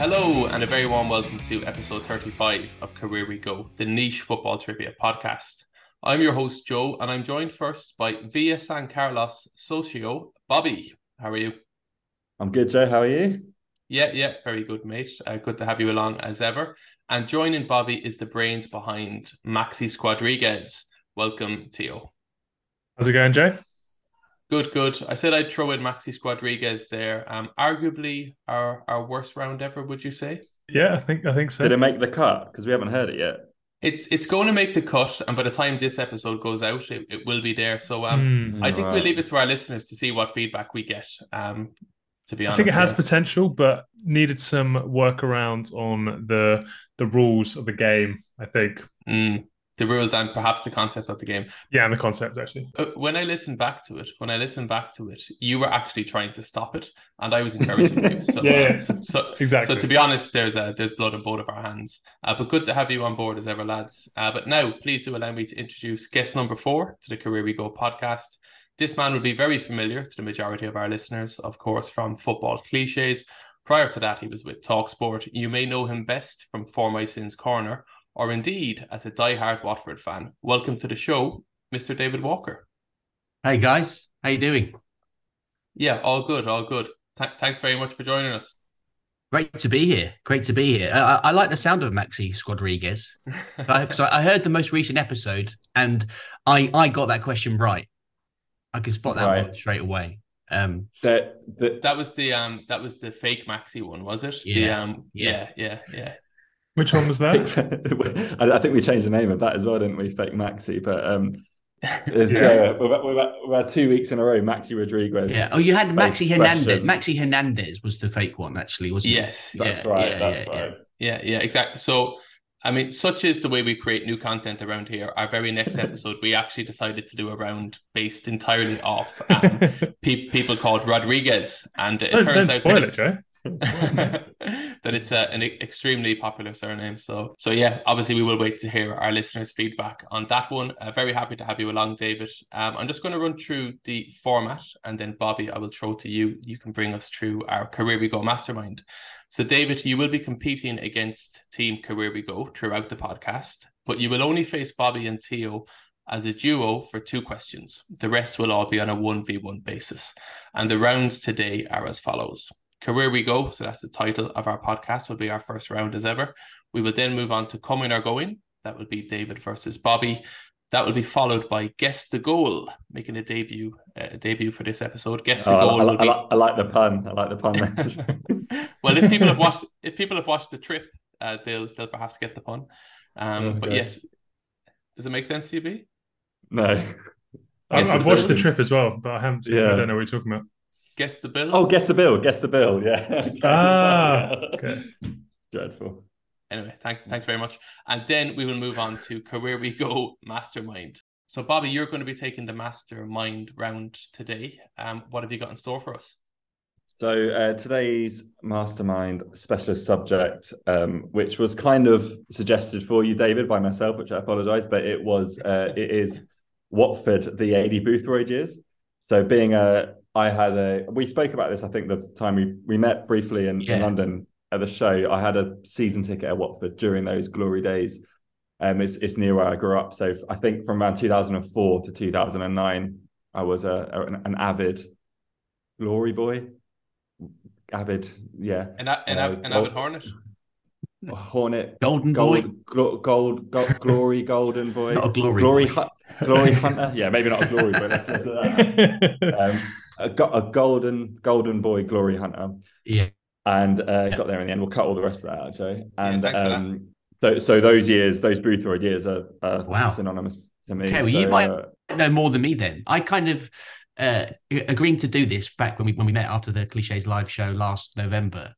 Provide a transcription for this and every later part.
Hello, and a very warm welcome to episode 35 of Career We Go, the niche football trivia podcast. I'm your host, Joe, and I'm joined first by Via San Carlos socio, Bobby. How are you? I'm good, Joe. How are you? Yeah, yeah, very good, mate. Uh, good to have you along as ever. And joining Bobby is the brains behind Maxi Squadriguez. Welcome, Theo. How's it going, Jay? Good, good. I said I'd throw in Maxi Squadriguez there. Um, arguably our our worst round ever. Would you say? Yeah, I think I think so. Did it make the cut? Because we haven't heard it yet. It's it's going to make the cut, and by the time this episode goes out, it, it will be there. So um, mm, I think right. we'll leave it to our listeners to see what feedback we get. Um, to be honest, I think it has yeah. potential, but needed some workaround on the the rules of the game. I think. Mm the rules and perhaps the concept of the game. Yeah, and the concept actually. Uh, when I listened back to it, when I listened back to it, you were actually trying to stop it, and I was encouraging you. So, yeah, uh, yeah. So, so, exactly. So to be honest, there's a, there's blood on both of our hands. Uh, but good to have you on board as ever, lads. Uh, but now, please do allow me to introduce guest number four to the Career We Go podcast. This man will be very familiar to the majority of our listeners, of course, from football cliches. Prior to that, he was with Talksport. You may know him best from For My Sins Corner or indeed as a die-hard Watford fan. Welcome to the show, Mr. David Walker. Hey guys, how you doing? Yeah, all good, all good. Th- thanks very much for joining us. Great to be here. Great to be here. I, I like the sound of Maxi Squadriguez because I, I, heard the most recent episode and I I got that question right. I can spot that right. one straight away. Um, that, that that was the um that was the fake Maxi one, was it? Yeah, the, um, yeah, yeah, yeah, yeah. Which one was that? I think we changed the name of that as well, didn't we? Fake Maxi, but um, there's, yeah. we've, we've, we've, had two weeks in a row. Maxi Rodriguez. Yeah. Oh, you had Maxi Hernandez. Questions. Maxi Hernandez was the fake one, actually, wasn't yes, it? Yes. That's yeah, right. Yeah, that's yeah, right. Yeah, yeah, exactly. So, I mean, such is the way we create new content around here. Our very next episode, we actually decided to do a round based entirely off um, pe- people called Rodriguez, and it don't, turns don't out spoil that it, Joe. That it's a, an extremely popular surname. So, so yeah, obviously we will wait to hear our listeners' feedback on that one. Uh, very happy to have you along, David. Um, I'm just going to run through the format, and then Bobby, I will throw to you. You can bring us through our Career We Go Mastermind. So, David, you will be competing against Team Career We Go throughout the podcast, but you will only face Bobby and Theo as a duo for two questions. The rest will all be on a 1v1 basis. And the rounds today are as follows. Career We Go, so that's the title of our podcast, will be our first round as ever. We will then move on to Coming or Going. That will be David versus Bobby. That will be followed by Guess the Goal, making a debut uh, debut for this episode. Guess the oh, Goal. I, I, be... I, like the pun. I like the pun. well, if people have watched if people have watched the trip, uh, they'll they'll perhaps get the pun. Um, okay. But yes, does it make sense to you, B? No. I've, I've watched the trip as well, but I haven't. Yeah. I don't know what you're talking about. Guess the bill. Oh, guess the bill. Guess the bill. Yeah. ah, okay. Dreadful. Anyway, thanks, thanks very much. And then we will move on to Career We Go Mastermind. So, Bobby, you're going to be taking the Mastermind round today. Um, what have you got in store for us? So uh, today's mastermind specialist subject, um, which was kind of suggested for you, David, by myself, which I apologise, but it was uh, it is Watford, the Aidy Boothroyd years. So being a I had a. We spoke about this. I think the time we we met briefly in, yeah. in London at the show. I had a season ticket at Watford during those glory days. Um, it's it's near where I grew up. So I think from around 2004 to 2009, I was a, a an, an, avid glory boy. Avid, yeah. An, an, uh, an avid hornet. Hornet, golden gold, boy, gold, gold, gold, glory, golden boy, not a glory, glory, hu- glory hunter. Yeah, maybe not a glory boy. Let's, let's um, a, a golden golden boy glory hunter. Yeah. And uh, yeah. got there in the end. We'll cut all the rest of that out, Joe. And yeah, um, so so those years, those Boothroyd years are, are wow. synonymous to me. Okay, well, so, you might uh, know more than me then. I kind of uh, agreeing to do this back when we when we met after the cliches live show last November.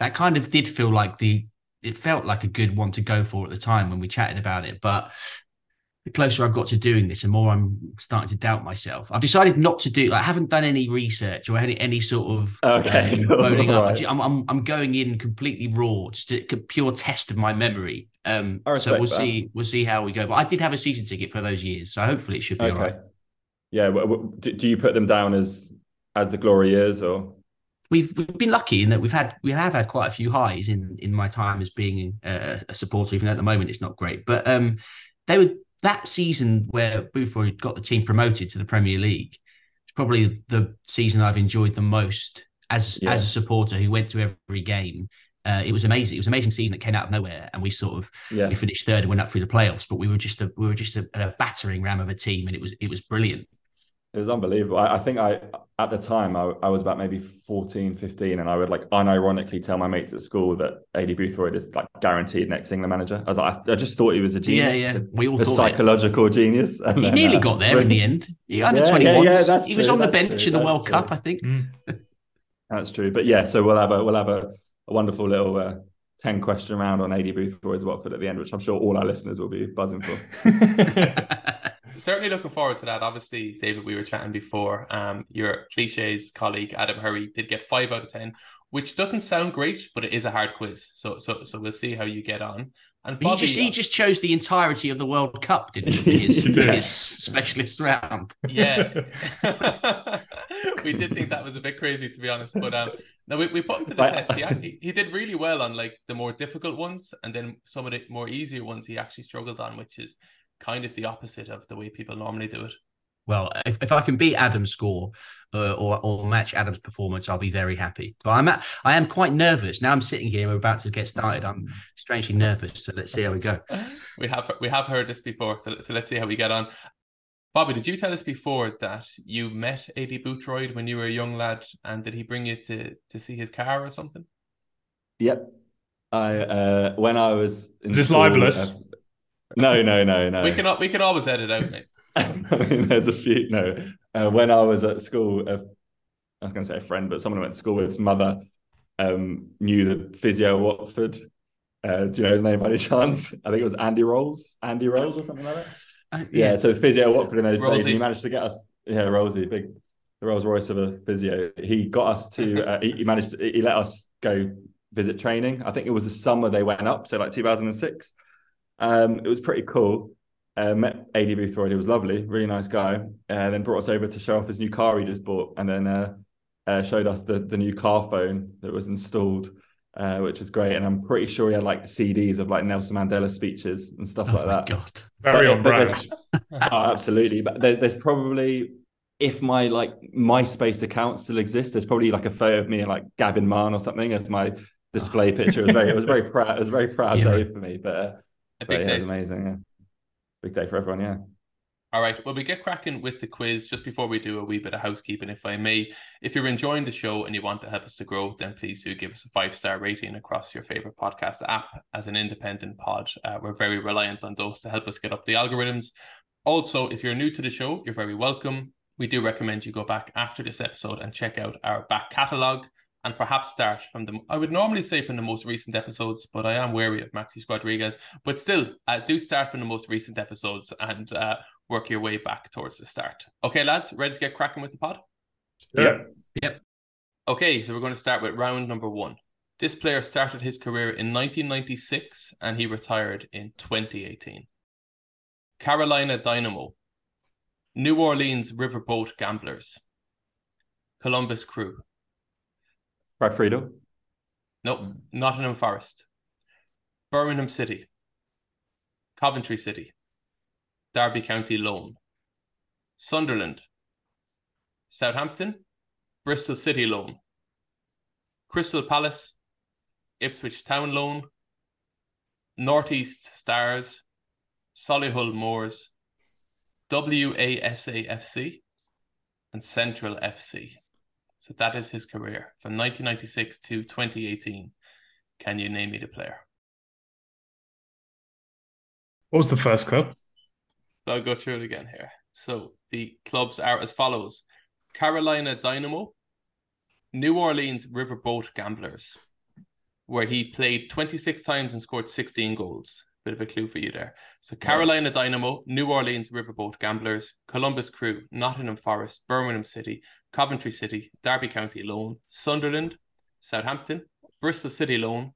That kind of did feel like the it felt like a good one to go for at the time when we chatted about it. But the closer I've got to doing this, the more I'm starting to doubt myself. I've decided not to do. I haven't done any research or any any sort of okay. um, up. Right. I'm, I'm I'm going in completely raw, just a pure test of my memory. Um, so we'll that. see we'll see how we go. But I did have a season ticket for those years, so hopefully it should be okay. all right. Yeah. Do you put them down as as the glory years or? we've we've been lucky in that we've had we have had quite a few highs in in my time as being a, a supporter. Even at the moment, it's not great, but um, they were that season where Boothroyd got the team promoted to the Premier League. It's probably the season I've enjoyed the most as Yeah. as a supporter who went to every game. Uh, it was amazing. It was an amazing season that came out of nowhere, and we sort of Yeah. we finished third and went up through the playoffs. But we were just a we were just a, a battering ram of a team, and it was it was brilliant. It was unbelievable. I, I think I, at the time, I, I was about maybe 14, 15, and I would like unironically tell my mates at school that Aidy Boothroyd is like guaranteed next England manager. I was like, I, I just thought he was a genius. yeah. The, We all the thought it. psychological genius. And He then, nearly uh, got there in the end. He under Yeah, twenty yeah, yeah, that's he was true, on the bench true, in the World true. Cup, I think. Mm. That's true. But yeah, so we'll have a we'll have a, a wonderful little uh, 10 question round on Aidy Boothroyd's Watford at the end, which I'm sure all our listeners will be buzzing for. Certainly looking forward to that. Obviously, David, we were chatting before. Um, your cliches colleague Adam Hurrey did get five out of ten, which doesn't sound great, but it is a hard quiz. So, so, so we'll see how you get on. And he just he just chose the entirety of the World Cup, didn't he? For his, He for did. his specialist round. yeah, we did think that was a bit crazy to be honest, but um, no, we, we put him to the Like- test. He, ac- he did really well on like the more difficult ones, and then some of the more easier ones he actually struggled on, which is kind of the opposite of the way people normally do it. Well, if, if I can beat Adam's score uh, or or match Adam's performance, I'll be very happy. But I'm at, I am quite nervous now. I'm sitting here. We're about to get started. I'm strangely nervous. So let's see how we go. we have we have heard this before, so, so let's see how we get on. Bobby, did you tell us before that you met Aidy Boothroyd when you were a young lad, and did he bring you to to see his car or something? Yep. I uh, when I was in Is this school, libelous? No, no, no, no. We can we can always edit out, mate. I mean, there's a few. No, uh, when I was at school, uh, I was going to say a friend, but someone I went to school with, his mother um, knew the physio at Watford. Uh, do you know his name by any chance? I think it was Andy Rolls, Andy Rolls or something like that. Uh, Yeah, so the physio at Watford in those days, Rollsy. and he managed to get us. Yeah, Rollsy, big, the Rolls Royce of a physio. He got us to. Uh, he, he managed. To, he let us go visit training. I think it was the summer they went up, so like 2006. Um, it was pretty cool. Uh, met Aidy Boothroyd. He was lovely, really nice guy. And then brought us over to show off his new car he just bought, and then uh, uh, showed us the the new car phone that was installed. Uh, which was great, and I'm pretty sure he had like CDs of like Nelson Mandela speeches and stuff Oh like my that. god. Very But- on brand. oh, absolutely. But there, there's probably, if my like MySpace account still exists, there's probably like a photo of me and like Gavin Mahon or something as my display picture. It was very, it was very proud. It was a very proud Yeah. day for me. But, A but big yeah, it was amazing. Yeah, big day for everyone. Yeah. All right. Well, we get cracking with the quiz just before we do a wee bit of housekeeping, if I may. If you're enjoying the show and you want to help us to grow, then please do give us a five star rating across your favorite podcast app. As an independent pod, uh, we're very reliant on those to help us get up the algorithms. Also, if you're new to the show, you're very welcome. We do recommend you go back after this episode and check out our back catalogue and perhaps start from the I would normally say from the most recent episodes, but I am wary of Maxi Squadrigas. But still, uh, do start from the most recent episodes and uh, work your way back towards the start. Okay, lads, ready to get cracking with the pod? Yeah. Yep. Okay, so we're going to start with round number one. This player started his career in 1996 and he retired in 2018. Carolina Dynamo, New Orleans Riverboat Gamblers, Columbus Crew, Brad Friedel, nope, Nottingham Forest, Birmingham City, Coventry City, Derby County Loan, Sunderland, Southampton, Bristol City Loan, Crystal Palace, Ipswich Town Loan, Northeast Stars, Solihull Moors, WASAFC, and Central FC. So that is his career from 1996 to 2018. Can you name me the player? What was the first club? So I'll go through it again here. So the clubs are as follows Carolina Dynamo, New Orleans Riverboat Gamblers, where he played 26 times and scored 16 goals. Bit of a clue for you there. So Carolina Dynamo, New Orleans Riverboat Gamblers, Columbus Crew, Nottingham Forest, Birmingham City, Coventry City, Derby County Loan, Sunderland, Southampton, Bristol City Loan,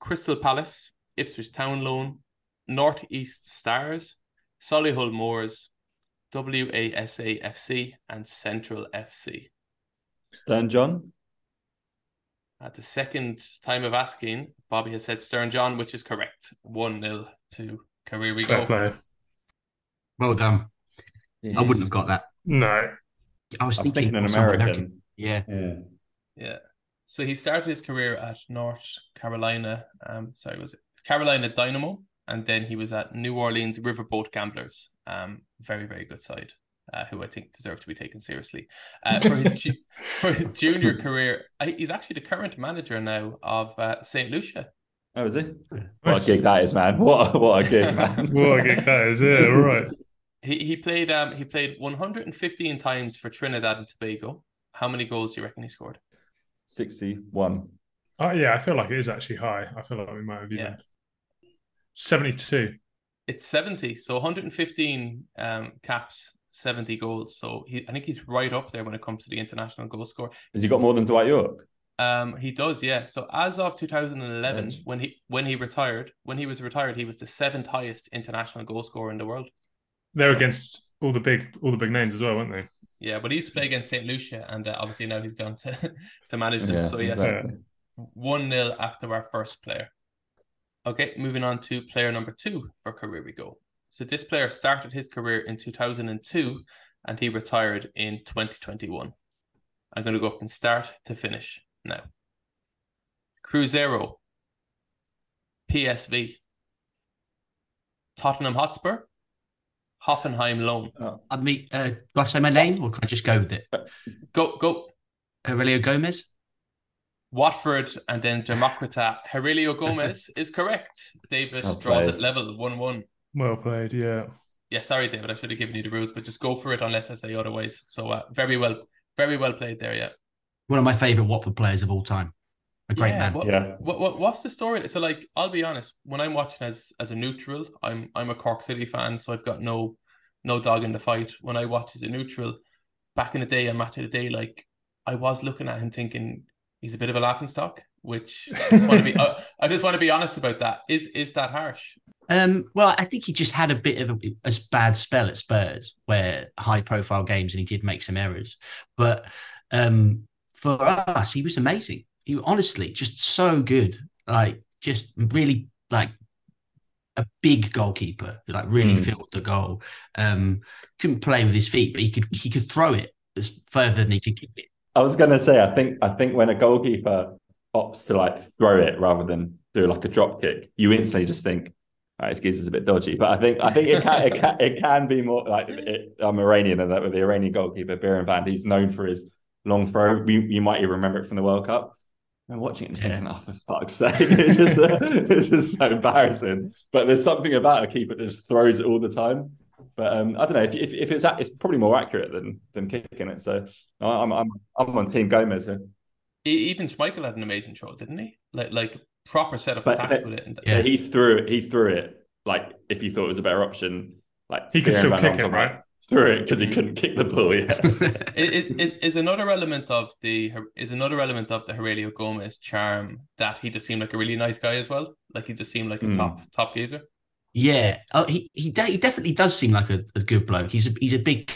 Crystal Palace, Ipswich Town Loan, Northeast Stars, Solihull Moors, WASA FC, and Central FC. Stern John. At the second time of asking, Bobby has said Stern John, which is correct. 1 0 to Career We Fair Go. play. Well done. I wouldn't have got that. No. I was I was thinking, thinking an somewhere American. Yeah. Yeah. Yeah. So he started his career at North Carolina. Um, sorry, was it Carolina Dynamo? And then he was at New Orleans Riverboat Gamblers. Um, very, very good side, uh, who I think deserve to be taken seriously. Uh, for, his ju- for his junior career, I, he's actually the current manager now of uh, St. Lucia. Oh, is it? What a gig that is, man. What a, what a gig, man. What a gig that is, yeah, right. He he played um he played 115 times for Trinidad and Tobago. How many goals do you reckon he scored? 61. Oh, yeah, I feel like it is actually high. I feel like we might have even. Yeah. 72. It's 70. So 115 um, caps, 70 goals. So he, I think he's right up there when it comes to the international goal score. Has he got more than Dwight Yorke? Um, he does, yeah. So as of 2011, Right. when he when he retired, when he was retired, he was the seventh highest international goal scorer in the world. They're against all the big all the big names as well, weren't they? Yeah, but he used to play against St. Lucia, and uh, obviously now he's gone to to manage them. Yeah, so yes, exactly. one 0 after our first player. Okay, moving on to player number two for career we go. So this player started his career in 2002 and he retired in 2021. I'm going to go from start to finish now. Cruzeiro, PSV, Tottenham Hotspur, Hoffenheim loan. I mean, uh, do I say my name or can I just go with it? Go go Heurelho Gomes? Watford and then Democrita. Heurelho Gomes is correct. David Well draws played. at level 1 1. Well played, yeah. Yeah, sorry, David. I should have given you the rules, but just go for it unless I say otherwise. So, uh, very well, very well played there. Yeah. One of my favourite Watford players of all time. A great yeah, man. What, Yeah. what, what, what's the story? So, like, I'll be honest. When I'm watching as as a neutral, I'm I'm a Cork City fan, so I've got no no dog in the fight. When I watch as a neutral, back in the day on Match of the Day, like I was looking at him thinking he's a bit of a laughing stock. Which I just want to be. I, I just want to be honest about that. Is is that harsh? Um, well, I think he just had a bit of a, a bad spell at Spurs, where high profile games, and he did make some errors. But um, for us, he was amazing. He honestly just so good, like just really like a big goalkeeper, who, like really Mm. filled the goal. Um, couldn't play with his feet, but he could he could throw it as further than he could kick it. I was gonna say, I think I think when a goalkeeper opts to like throw it rather than do like a drop kick, you instantly just think, "All right, this geezer's a bit dodgy." But I think I think it can it can, it can be more like it, I'm Iranian, and that with the Iranian goalkeeper Beiranvand, he's known for his long throw. You, you might even remember it from the World Cup. I'm watching it and just Yeah. thinking, "Oh, for fuck's sake!" It's just it's just so embarrassing. But there's something about a keeper that just throws it all the time. But um, I don't know if, if if it's it's probably more accurate than than kicking it. So I'm I'm I'm on Team Gomes here. Even Schmeichel had an amazing shot, didn't he? Like like proper set of But attacks the- with it. And Yeah. He threw it. He threw it like if he thought it was a better option. Like He could Kieran still kick it, talking right? About Threw it because he couldn't kick the ball. Yeah. is, is is another element of the is another element of the Heurelho Gomes charm that he just seemed like a really nice guy as well. Like he just seemed like a Mm. top top geezer. Yeah, oh, he he de- he definitely does seem like a, a good bloke. He's a he's a big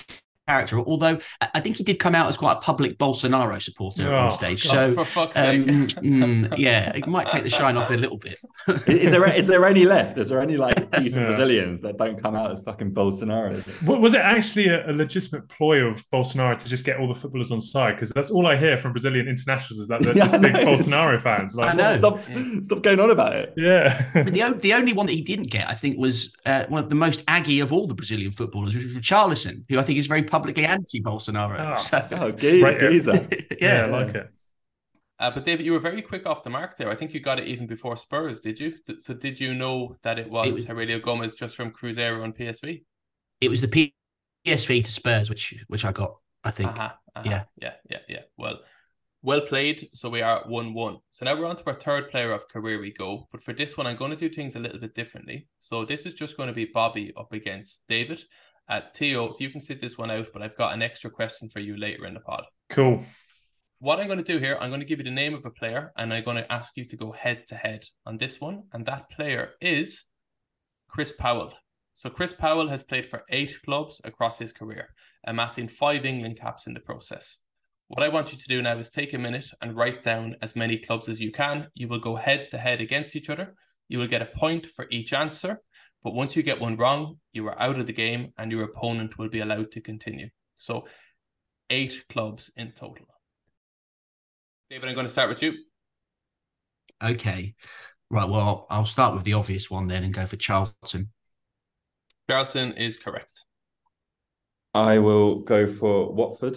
character. Although I I think he did come out as quite a public Bolsonaro supporter Oh, on stage. God, So for fuck's um, sake. mm, yeah, it might take the shine off it a little bit. is there is there any left? Is there any like decent Yeah. Brazilians that don't come out as fucking Bolsonaro? Wa- Was it actually a, a legitimate ploy of Bolsonaro to just get all the footballers on side? Because that's all I hear from Brazilian internationals is that they're just I big. Bolsonaro fans. Like, I know. Stop stop going on about it. Yeah. But the o- the only one that he didn't get, I think, was uh, one of the most aggy of all the Brazilian footballers, which was Richarlison, who I think is very publicly anti-Bolsonaro. Oh. So Oh, ge- Right, yeah. geezer. yeah, I like it. Uh, but David, you were very quick off the mark there. I think you got it even before Spurs, did you? So did you know that it was, It was- Heurelho Gomes just from Cruzeiro and PSV? it was the PSV to Spurs, which which I got. I think. Uh-huh, uh-huh. Yeah. yeah, yeah, yeah. Well, well played. So we are at one-one. So now we're on to our third player of career we go. But for this one, I'm going to do things a little bit differently. So this is just going to be Bobby up against David. Uh, Theo, if you can sit this one out, but I've got an extra question for you later in the pod. Cool. What I'm going to do here, I'm going to give you the name of a player, and I'm going to ask you to go head to head on this one. And that player is Chris Powell. So Chris Powell has played for eight clubs across his career, amassing five England caps in the process. What I want you to do now is take a minute and write down as many clubs as you can. You will go head to head against each other. You will get a point for each answer. But once you get one wrong, you are out of the game and your opponent will be allowed to continue. So, eight clubs in total. David, I'm going to start with you. Okay. Right. Well, I'll start with the obvious one then and go for Charlton. Charlton is correct. I will go for Watford.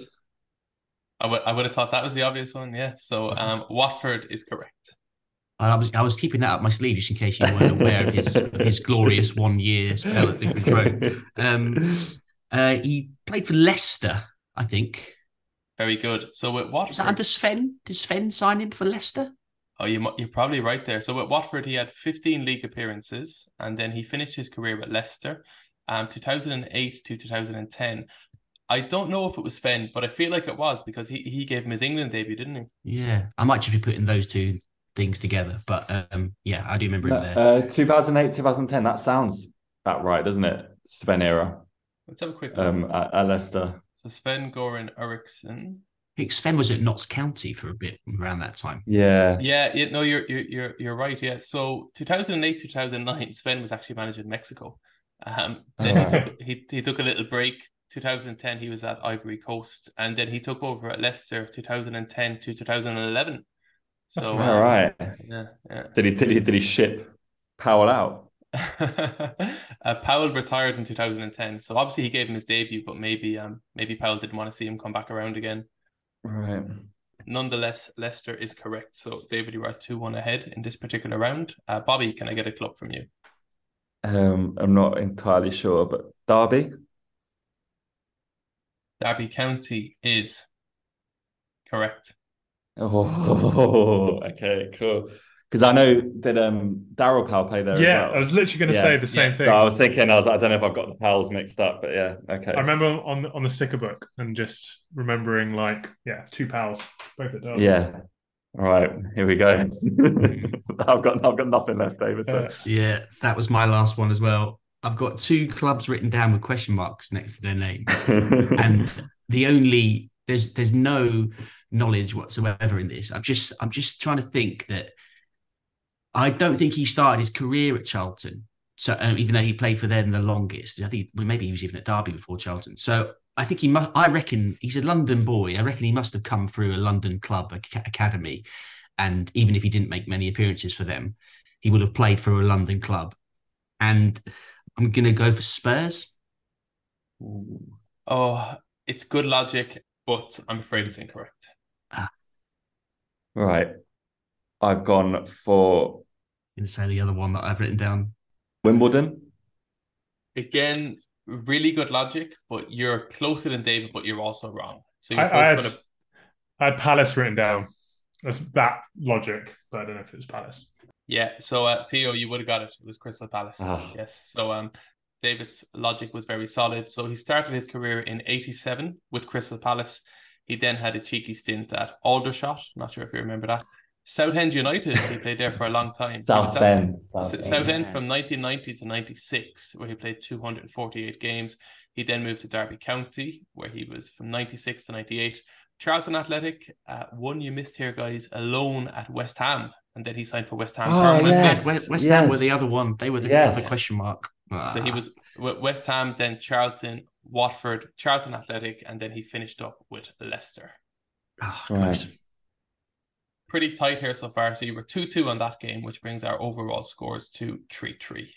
I would I would have thought that was the obvious one. Yeah. So um, Watford is correct. I was I was keeping that up my sleeve just in case you weren't aware of his of his glorious one year spell at Vicarage Road. Um, uh, he played for Leicester, I think. Very good. So with Watford, Is that under Sven? Did Sven sign him for Leicester? oh, you you're probably right there. So with Watford, he had 15 league appearances, and then he finished his career with Leicester, um, 2008 to 2010. I don't know if it was Sven, but I feel like it was because he, he gave him his England debut, didn't he? Yeah, I might just be putting those two things together, but um, yeah, I do remember him there. Uh, 2008, 2010. That sounds about right, doesn't it? Sven era Let's have a quick look. um, at, at Leicester. so Sven Goran Eriksson. I think Sven was at Notts County for a bit around that time. Yeah. Yeah, yeah, no, you're you're you're you're right. Yeah, so 2008 2009, Sven was actually managing Mexico. Um, then he, Alright. took, he he took a little break. 2010, he was at Ivory Coast, and then he took over at Leicester 2010 to 2011. So. All um, right. yeah, yeah. Did he did he did he ship Powell out? uh, Powell retired in 2010, so obviously he gave him his debut, but maybe um maybe Powell didn't want to see him come back around again. Right. Nonetheless, Leicester is correct. So David, you are two one ahead in this particular round. Uh, Bobby, can I get a club from you? Um, I'm not entirely sure, but Derby. Derby County is correct. Oh, okay, cool. Because I know that um Darryl Powell played there Yeah, as well. I was literally going to Yeah. say the same Yeah. thing. So I was thinking, I was like, I don't know if I've got the Powells mixed up, but yeah, okay. I remember on on the sticker book and just remembering like yeah, two pals both at Derby. Yeah. All right, here we go. I've got I've got nothing left, David. So. Uh, Yeah, that was my last one as well. I've got two clubs written down with question marks next to their name, and the only there's there's no knowledge whatsoever in this. I'm just I'm just trying to think that I don't think he started his career at Charlton. So um, even though he played for them the longest, I think well, maybe he was even at Derby before Charlton. So I think he must. I reckon he's a London boy. I reckon he must have come through a London club ac- academy, and even if he didn't make many appearances for them, he would have played for a London club. And I'm gonna go for Spurs. Oh, it's good logic, but I'm afraid it's incorrect. Right. I've gone for I'm gonna say the other one that I've written down. Wimbledon. Again, really good logic, but you're closer than David, but you're also wrong. So you're I, I, had, both I had Palace written down. That's that logic, but I don't know if it was Palace. Yeah, so uh, Theo, you would have got it. It was Crystal Palace. Ah. Yes. So um, David's logic was very solid. So he started his career in '87 with Crystal Palace. He then had a cheeky stint at Aldershot. Not sure if you remember that. Southend United. He played there for a long time. He was South Bend. S- South Southend Bend. from 1990 to 96, where he played 248 games. He then moved to Derby County, where he was from 96 to 98. Charlton Athletic, uh, one you missed here, guys, alone at West Ham, and then he signed for West Ham Oh, yes. West, West Ham were the other one. They were the Yes. other question mark. So he Ah. was with West Ham, then Charlton, Watford, Charlton Athletic, and then he finished up with Leicester. Ah, Right. Pretty tight here so far. So you were 2 2 on that game, which brings our overall scores to 3 3.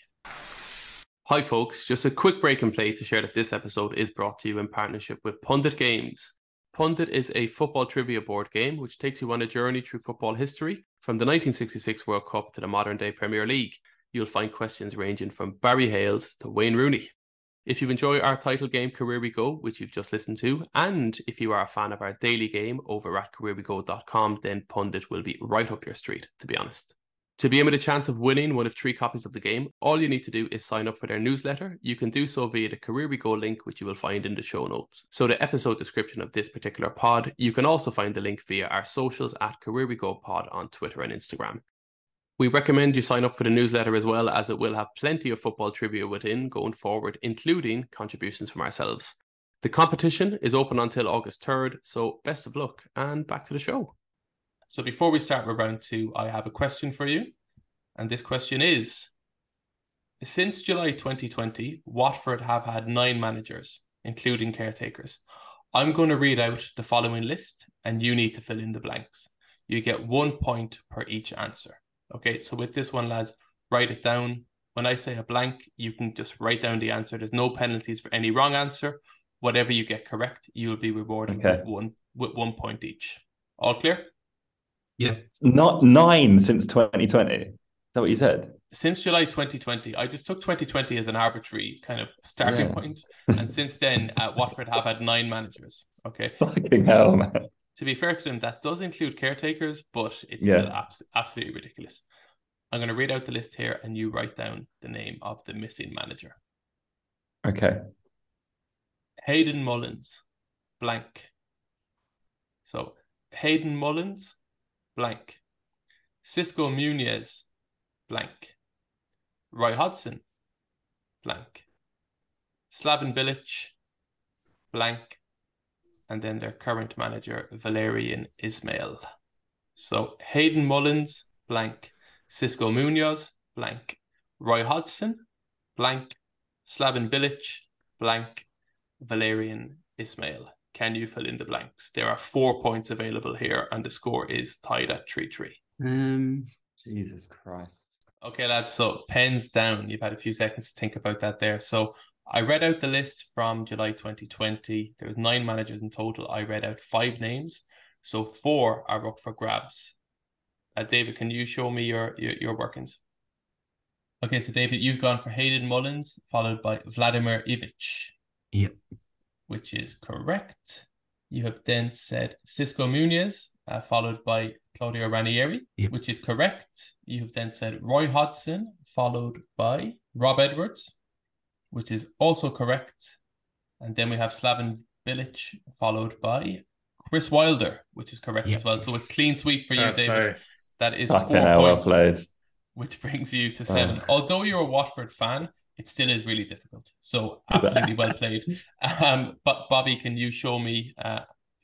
Hi, folks. Just a quick break and play to share that this episode is brought to you in partnership with Pundit Games. Pundit is a football trivia board game which takes you on a journey through football history from the 1966 World Cup to the modern day Premier League. You'll find questions ranging from Barry Hayles to Wayne Rooney. If you enjoy our title game Career We Go, which you've just listened to, and if you are a fan of our daily game over at careerwego.com, then Pundit will be right up your street, to be honest. To be in with a chance of winning one of three copies of the game, all you need to do is sign up for their newsletter. You can do so via the Career We Go link, which you will find in the show notes. So, the episode description of this particular pod, you can also find the link via our socials at Career We Go Pod on Twitter and Instagram. We recommend you sign up for the newsletter as well, as it will have plenty of football trivia within going forward, including contributions from ourselves. The competition is open until August 3rd, so best of luck and back to the show. So before we start with round two, I have a question for you. And this question is Since July 2020, Watford have had nine managers, including caretakers. I'm going to read out the following list and you need to fill in the blanks. You get one point per each answer. Okay, so with this one, lads, write it down. When I say a blank, you can just write down the answer. There's no penalties for any wrong answer. Whatever you get correct, you'll be rewarded Okay. with one with one point each. All clear? Yeah. Not nine since 2020. Is that what you said? Since July 2020, I just took 2020 as an arbitrary kind of starting Yeah. point. And since then, uh, Watford have had nine managers. Okay. Fucking hell, man. To be fair to them, that does include caretakers, but it's Yeah. still abs- absolutely ridiculous. I'm going to read out the list here and you write down the name of the missing manager. Okay. Hayden Mullins, blank. So Hayden Mullins, blank. Xisco Muñoz, blank. Roy Hodgson, blank. Slaven Bilic, blank. And then their current manager, Valérien Ismaël. So Hayden Mullins, blank. Xisco Muñoz, blank. Roy Hodgson, blank. Slaven Bilic, blank. Valérien Ismaël. Can you fill in the blanks? There are four points available here, and the score is tied at 3 3. Um, Jesus Christ. Okay, lads, so pens down. You've had a few seconds to think about that there. So I read out the list from July 2020. There was nine managers in total. I read out five names. So four are up for grabs. Uh, David, can you show me your, your, your workings? Okay, so David, you've gone for Hayden Mullins, followed by Vladimir Ivic. Yep. Which is correct. You have then said Xisco Muñoz, uh, followed by Claudio Ranieri, Yep. which is correct. You have then said Roy Hodgson, followed by Rob Edwards, which is also correct. And then we have Slaven Bilic, followed by Chris Wilder, which is correct Yep. as well. So a clean sweep for you, Fair David. play. That is Fucking four hell, well points, played. which brings you to seven. Oh. Although you're a Watford fan, it still is really difficult. So absolutely well played. Um, but Bobby, can you show me? Uh,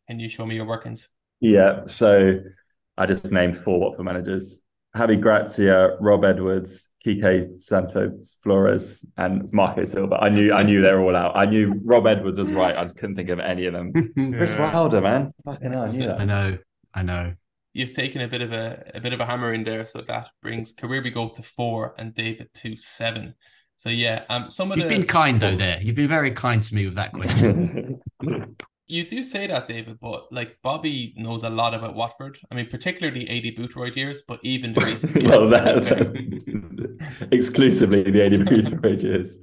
can you show me your workings? Yeah, so I just named four Watford managers. Javi Gracia, Rob Edwards, Quique Sánchez Flores, and Marco Silva. I knew I knew they're all out. I knew Rob Edwards was right. I just couldn't think of any of them. Chris Yeah. Wilder, man. Fucking hell, I knew I know, I know. You've taken a bit of a a bit of a hammer in there, so that brings Career go to four and David to seven. So yeah, um, some of You've the been kind though. There, you've been very kind to me with that question. You do say that, David, but like Bobby knows a lot about Watford. I mean, particularly Aidy Boothroyd years, but even the recent years. well, to be fair. that, exclusively the 80 Booth years.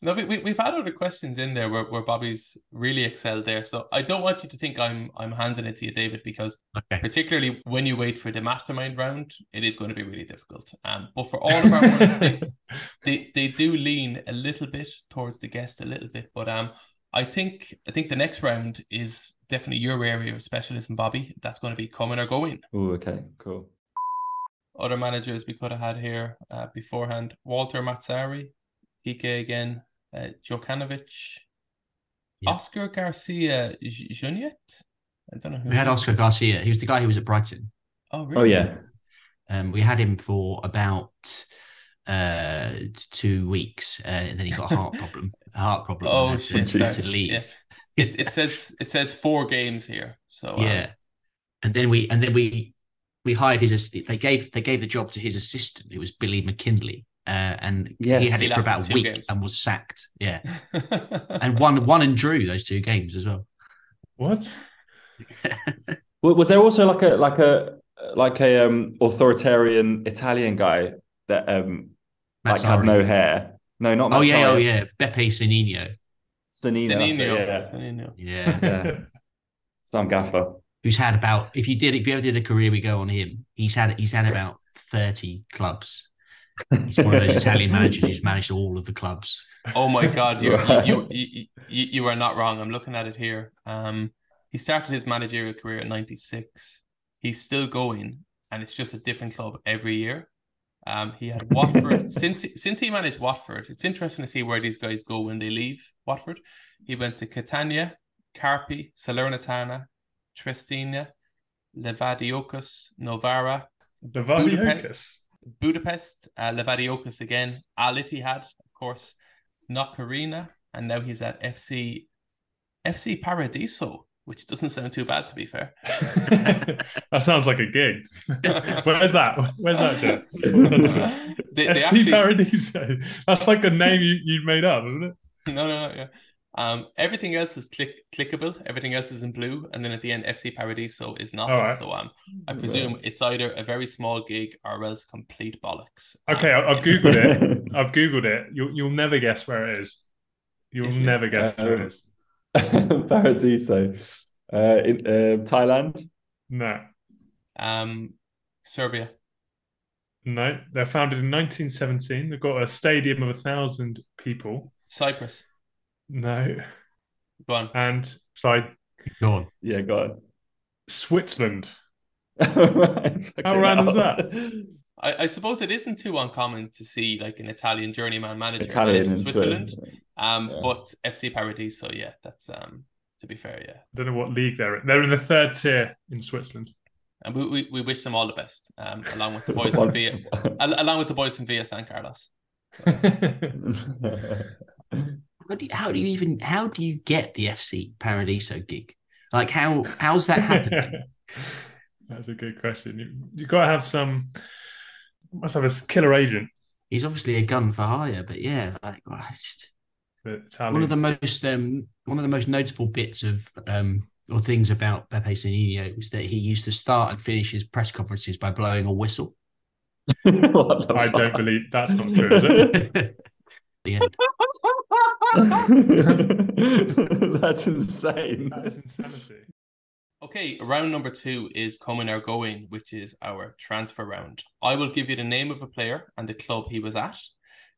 No, we, we, we've had other questions in there where, where Bobby's really excelled there. So I don't want you to think I'm I'm handing it to you, David, because Okay. particularly when you wait for the mastermind round, it is going to be really difficult. Um, but for all of our ones, they, they they do lean a little bit towards the guest a little bit. But um, I think I think the next round is definitely your area of specialism, Bobby. That's going to be coming or going. Oh, okay, cool. Other managers we could have had here uh, beforehand: Walter Mazzarri, Quique again, uh, Jokanovic, Yeah. Oscar Garcia J- Junyent. I don't know who We had he- Oscar Garcia. He was the guy who was at Brighton. Oh, really? Oh, yeah. Um, we had him for about uh two weeks, uh, and then he got a heart problem. A heart problem. Oh shit! Jesus. sorry. to leave. Yeah. It, it says it says four games here. So um, Yeah, and then we and then we we hired his. They gave they gave the job to his assistant. It was Billy McKinlay, uh, and he Yes. had He it for about a week games. and was sacked. Yeah, and and won won and drew those two games as well. What? Well, was there also like a like a like a um authoritarian Italian guy that um like had no hair? No, not Oh yeah, Mazzarri. oh yeah, Beppe Sonino. Sannino. that's it, Sannino, yeah. Sannino. Yeah, Yeah. Some gaffer. who's had about if you did if you ever did a career we go on him, he's had he's had about thirty clubs. He's one of those Italian managers who's managed all of the clubs. Oh my God, you Right. you, you, you you are not wrong. I'm looking at it here. Um, he started his managerial career at 96. He's still going, and it's just a different club every year. Um, he had Watford since since he managed Watford. It's interesting to see where these guys go when they leave Watford. He went to Catania, Carpi, Salernitana, Triestina, Levadiakos, Novara, Levadiakos. Budapest, uh, Levadiakos again, Al Ittihad, of course, Nocerina, and now he's at FC FC Paradiso, which doesn't sound too bad to be fair. that sounds like a gig. Where's that? Where's that, Jeff? They- they FC actually- Paradiso. That's like a name you, you made up, isn't it? No, no, no, yeah. Um, everything else is click clickable. Everything else is in blue, and then at the end, FC Paradiso is not. All right. So um, I presume it's either a very small gig or else complete bollocks. Um, Okay, I- I've googled it. I've googled it. You'll you'll never guess where it is. You'll never guess where it is. Paradiso. Uh, in uh, Thailand. No, Um, Serbia. no. They're founded in 1917. They've got a stadium of a thousand people. Cyprus. No, Go on. and sorry, Go on. Yeah, go on. Switzerland. Right, How random is that? I, I suppose it isn't too uncommon to see like an Italian journeyman manager Italian in Switzerland. Switzerland. Um, Yeah. but FC Paradiso, yeah, that's um, to be fair, yeah. I don't know what league they're in. They're in the third tier in Switzerland. And we, we, we wish them all the best. Um, along with the boys from Via, along with the boys from Via San Carlos. How do you, how do you even how do you get the FC Paradiso gig? Like how how's that happening? That's a good question. You you got to have some. Must have a killer agent. He's obviously a gun for hire, but yeah, like well, just Italian. one of the most um one of the most notable bits of um or things about Pepe Sannino was that he used to start and finish his press conferences by blowing a whistle. I fuck? don't believe that's not true, is it? the end. That's insane. That is insanity. Okay, round number two is coming or going, which is our transfer round. I will give you the name of a player and the club he was at,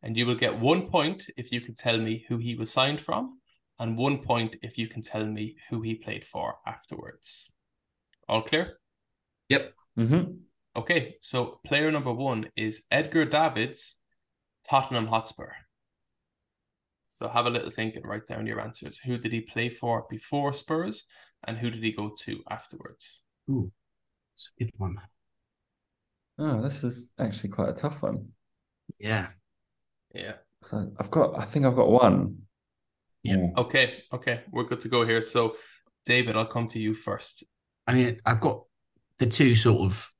and you will get one point if you can tell me who he was signed from, and one point if you can tell me who he played for afterwards. All clear? Yep. Mhm. Okay, so player number one is Edgar Davids, Tottenham Hotspur. So have a little think and write down your answers. Who did he play for before Spurs, and who did he go to afterwards? Ooh, it's a good one. Oh, this is actually quite a tough one. Yeah. Yeah. I- I've got, I think I've got one. Yeah. Okay, okay, we're good to go here. So, David, I'll come to you first. I mean, I've got the two sort of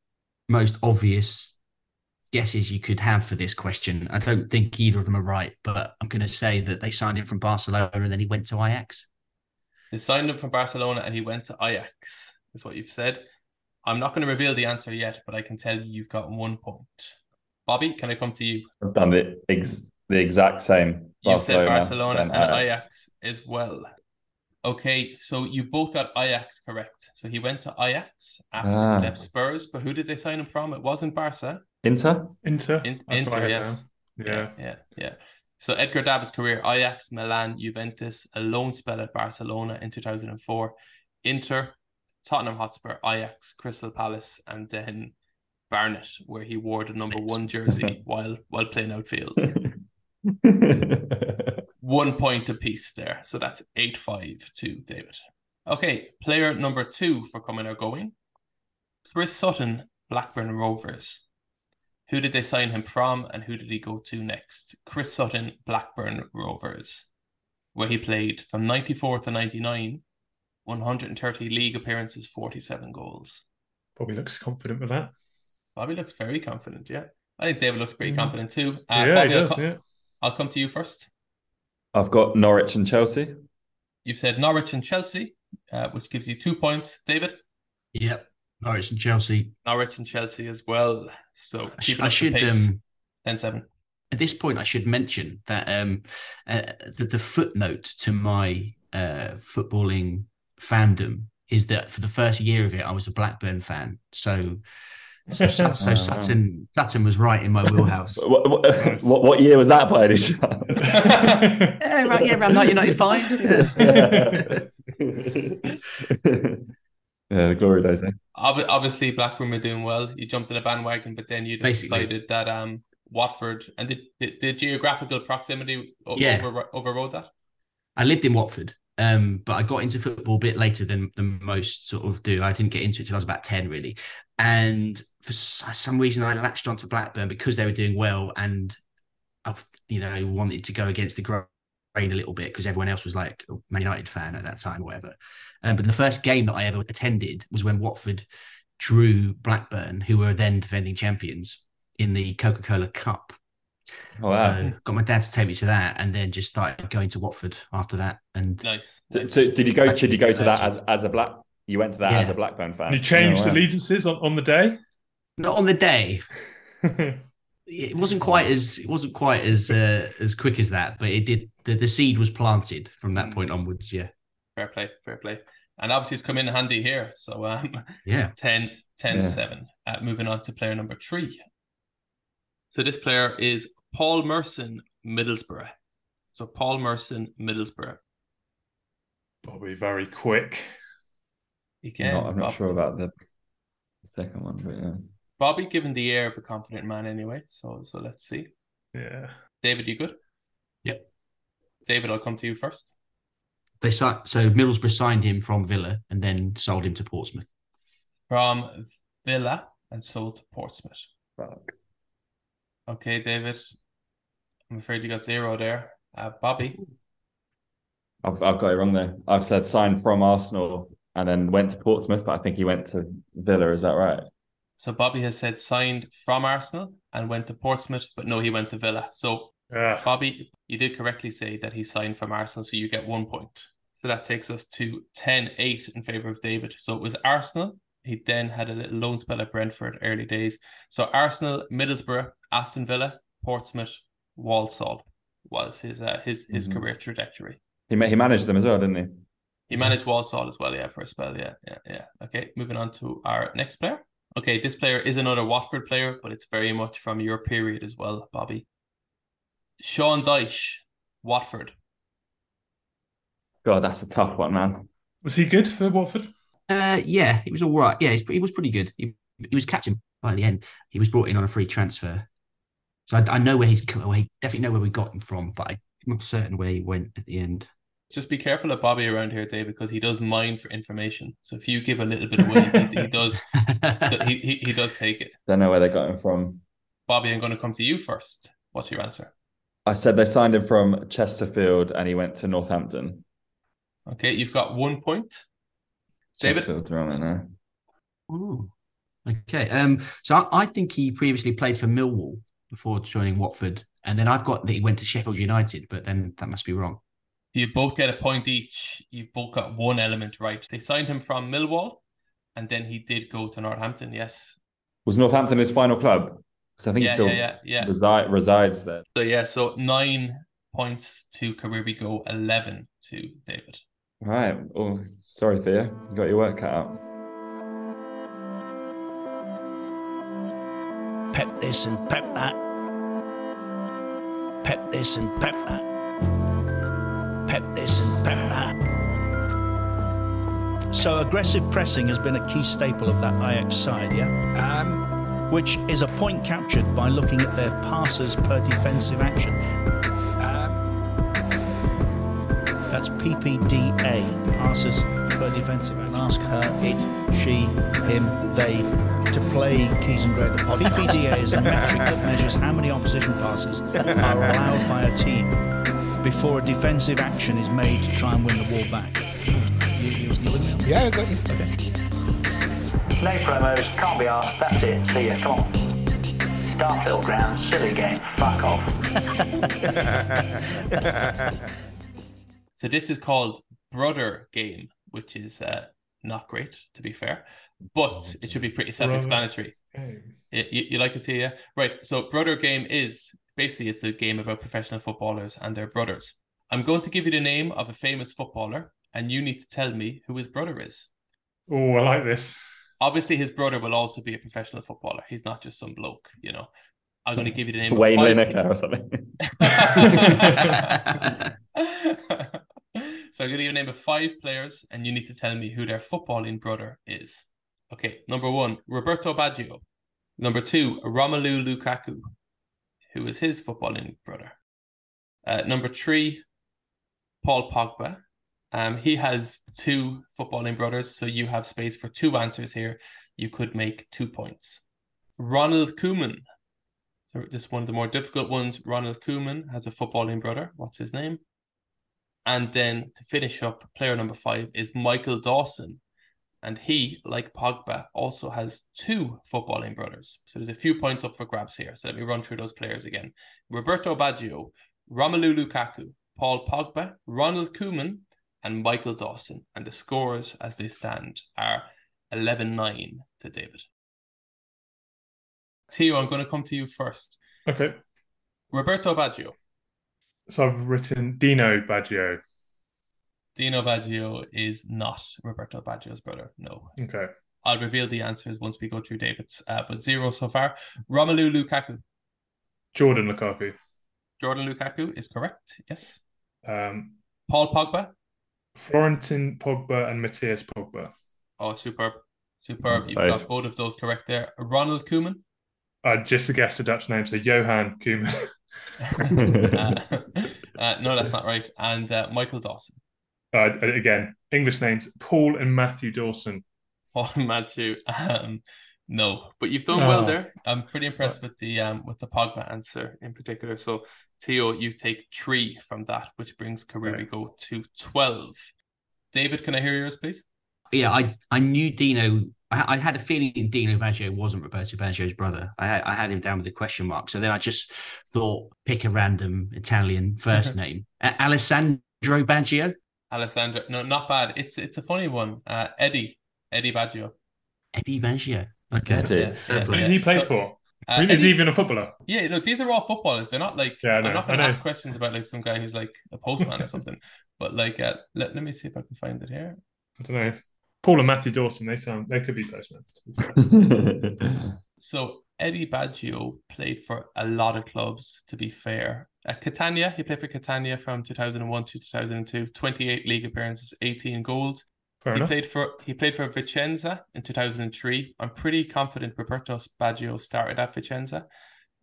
most obvious guesses you could have for this question. I don't think either of them are right, but I'm going to say that they signed him from Barcelona and then he went to Ajax. They signed him from Barcelona and he went to Ajax, is what you've said. I'm not going to reveal the answer yet, but I can tell you you've got one point. Bobby, can I come to you? I've done the ex- the exact same. You said Barcelona, Barcelona and then Ajax. as well. Okay, so you both got Ajax correct. So he went to Ajax after Ah. he left Spurs, but who did they sign him from? It wasn't Barca. Inter. Inter. In- That's Inter, yes. Yeah, Yeah. yeah, yeah. So Edgar Davids' career: Ajax, Milan, Juventus, a loan spell at Barcelona in 2004, Inter, Tottenham Hotspur, Ajax, Crystal Palace, and then Barnet, where he wore the number one jersey while while playing outfield. One point apiece there, so that's eight five to David. Okay, player number two for coming or going, Chris Sutton, Blackburn Rovers. Who did they sign him from, and who did he go to next? Chris Sutton, Blackburn Rovers, where he played from ninety four to ninety nine, one hundred and thirty league appearances, forty seven goals. Bobby looks confident with that. Bobby looks very confident. Yeah, I think David looks pretty Mhm. confident too. Uh, yeah, Bobby, he I'll, does. co- Yeah. I'll come to you first. I've got Norwich and Chelsea. You've said Norwich and Chelsea, uh, which gives you two points. David, Yep. Norwich and Chelsea. Norwich and Chelsea as well. So I, sh- I should pace. um 10-7. at this point I should mention that um uh, the, the footnote to my uh footballing fandom is that for the first year of it I was a Blackburn fan. So so, Sut- so wow. Sutton Sutton was right in my wheelhouse. What, what, what, what year was that by any chance? yeah, right, yeah, around 1995. Yeah. Yeah, Yeah, the glory days. Eh? Ob- obviously, Blackburn were doing well. You jumped in a bandwagon, but then you decided that um Watford and the, the, the geographical proximity o- Yeah. over, overrode that. I lived in Watford, um, but I got into football a bit later than, than most sort of do. I didn't get into it till I was about 10, really. And for some reason, I latched onto Blackburn because they were doing well. And I've, you know, wanted to go against the grain a little bit because everyone else was like a Man United fan at that time or whatever. Um, but the first game that I ever attended was when Watford drew Blackburn, who were then defending champions in the Coca Cola Cup. Oh, wow. So got my dad to take me to that, and then just started going to Watford after that. And Nice. So, so did you go? Did you go to that as as a black? You went to that Yeah. as a Blackburn fan. And you changed Oh, wow. allegiances on, on the day. not on the day. It wasn't quite as it wasn't quite as uh, as quick as that, but it did. The, the seed was planted from that point onwards. Yeah, Fair play, fair play. And obviously, it's come in handy here. So um, yeah. 10, 10 Yeah. 7. Uh, moving on to player number three. So this player is Paul Merson, Middlesbrough. So Paul Merson, Middlesbrough. Probably very quick. Again, Not- I'm not sure about the second one, but yeah. Bobby given the air of a confident man anyway. So so let's see. Yeah. David, you good? Yep. David, I'll come to you first. They si- so Middlesbrough signed him from Villa and then sold him to Portsmouth. From Villa and sold to Portsmouth. Fuck. Okay, David. I'm afraid you got zero there. Uh, Bobby. I've I've got it wrong there. I've said signed from Arsenal and then went to Portsmouth, but I think he went to Villa. Is that right? So Bobby has said signed from Arsenal and went to Portsmouth, but no, he went to Villa. So Yeah. Bobby, you did correctly say that he signed from Arsenal, so you get one point. So that takes us to 10-8 in favour of David. So it was Arsenal. He then had a little loan spell at Brentford early days. So Arsenal, Middlesbrough, Aston Villa, Portsmouth, Walsall was his uh, his his Mhm. career trajectory. He ma- he managed them as well, didn't he? He managed Walsall as well, yeah, for a spell, yeah, yeah, yeah. Okay, moving on to our next player. Okay, this player is another Watford player, but it's very much from your period as well, Bobby. Sean Dyche, Watford. God, that's a tough one, man. Was he good for Watford? Uh, yeah, he was all right. Yeah, he's, he was pretty good. He, he was catching by the end. He was brought in on a free transfer. So I, I know where he's. Well, he definitely know where we got him from, but I'm not certain where he went at the end. Just be careful of Bobby around here, David, because he does mine for information. So if you give a little bit away, he, he does he, he he does take it. Don't know where they got him from. Bobby, I'm going to come to you first. What's your answer? I said they signed him from Chesterfield and he went to Northampton. Okay, you've got one point. David? Chesterfield's wrong there. Ooh. Okay. Um. So I, I think he previously played for Millwall before joining Watford, and then I've got that he went to Sheffield United, but then that must be wrong. You both get a point each. You both got one element right. They signed him from Millwall, and then he did go to Northampton. Yes. Was Northampton his final club? Because I think Yeah, he still yeah, yeah, yeah. resi- resides there. So yeah, so nine points to Career We Go, eleven to David. Right. Oh, sorry, Thea. You got your work cut out. pep this and pep that. Pep this and pep that. Pep this and pep that. So aggressive pressing has been a key staple of that Ajax side, yeah? Um, which is a point captured by looking at their passes per defensive action. Um, That's PPDA, passes per defensive action. Ask her, it, she, him, they, to play Keys and Gregor. PPDA is a metric that measures how many opposition passes are allowed by a team before a defensive action is made to try and win the ball back. You, you, you with me? Yeah, I got you. Okay. No promos, can't be asked, that's it, see ya, come on. Starfield ground, silly game, fuck off. So this is called Brother Game, which is uh, not great to be fair, but it should be pretty self-explanatory. Okay. You, you, you like it, Tia? Right. So Brother Game is basically it's a game about professional footballers and their brothers. I'm going to give you the name of a famous footballer, and you need to tell me who his brother is. Oh, I like this. Obviously, his brother will also be a professional footballer. He's not just some bloke, you know. I'm going to give you the name Wayne of five Lineker or something. So I'm going to give you a name of five players, and you need to tell me who their footballing brother is. Okay, number one, Roberto Baggio. Number two, Romelu Lukaku, who is his footballing brother. Uh, number three, Paul Pogba. Um, he has two footballing brothers, so you have space for two answers here. You could make two points. Ronald Koeman. So just one of the more difficult ones. Ronald Koeman has a footballing brother. What's his name? And then to finish up, player number five is Michael Dawson. And he, like Pogba, also has two footballing brothers. So there's a few points up for grabs here. So let me run through those players again. Roberto Baggio, Romelu Lukaku, Paul Pogba, Ronald Koeman, and Michael Dawson. And the scores as they stand are 11 9 to David. Theo, I'm going to come to you first. Okay. Roberto Baggio. So I've written Dino Baggio. Dino Baggio is not Roberto Baggio's brother. No. Okay. I'll reveal the answers once we go through David's, uh, but zero so far. Romelu Lukaku. Jordan Lukaku. Jordan Lukaku is correct. Yes. Um, Paul Pogba. Florentin Pogba and Matthias Pogba. Oh, superb. Superb. You've Right. got both of those correct there. Ronald Koeman. I just guessed a Dutch name, so Johan Koeman. uh, uh, no, that's not right. And uh, Michael Dawson. uh, again, English names Paul and Matthew Dawson. Paul and Matthew. Um, no, but you've done well there. I'm pretty impressed with the um with the Pogba answer in particular. So Theo, you take three from that, which brings Carrigo to twelve. David, can I hear yours, please? Yeah, I, I knew Dino. I, I had a feeling Dino Baggio wasn't Roberto Baggio's brother. I had, I had him down with a question mark. So then I just thought, pick a random Italian first name. Uh, Alessandro Baggio? Alessandro, no, not bad. It's it's a funny one. Uh, Eddie, Eddie Baggio. Eddie Baggio. Okay. Eddie. Yeah, yeah, Who did he play So, for? uh, I mean, is he even a footballer? Yeah, look, these are all footballers. They're not like Yeah, I know, I'm not gonna ask questions about like some guy who's like a postman or something. But like, uh, let let me see if I can find it here. I don't know. Paul and Matthew Dawson, they sound they could be postmen. So Eddie Baggio played for a lot of clubs. To be fair, at Catania, he played for Catania from 2001 to 2002. 28 league appearances, 18 goals. Fair he enough. played for he played for Vicenza in 2003. I'm pretty confident Roberto Baggio started at Vicenza.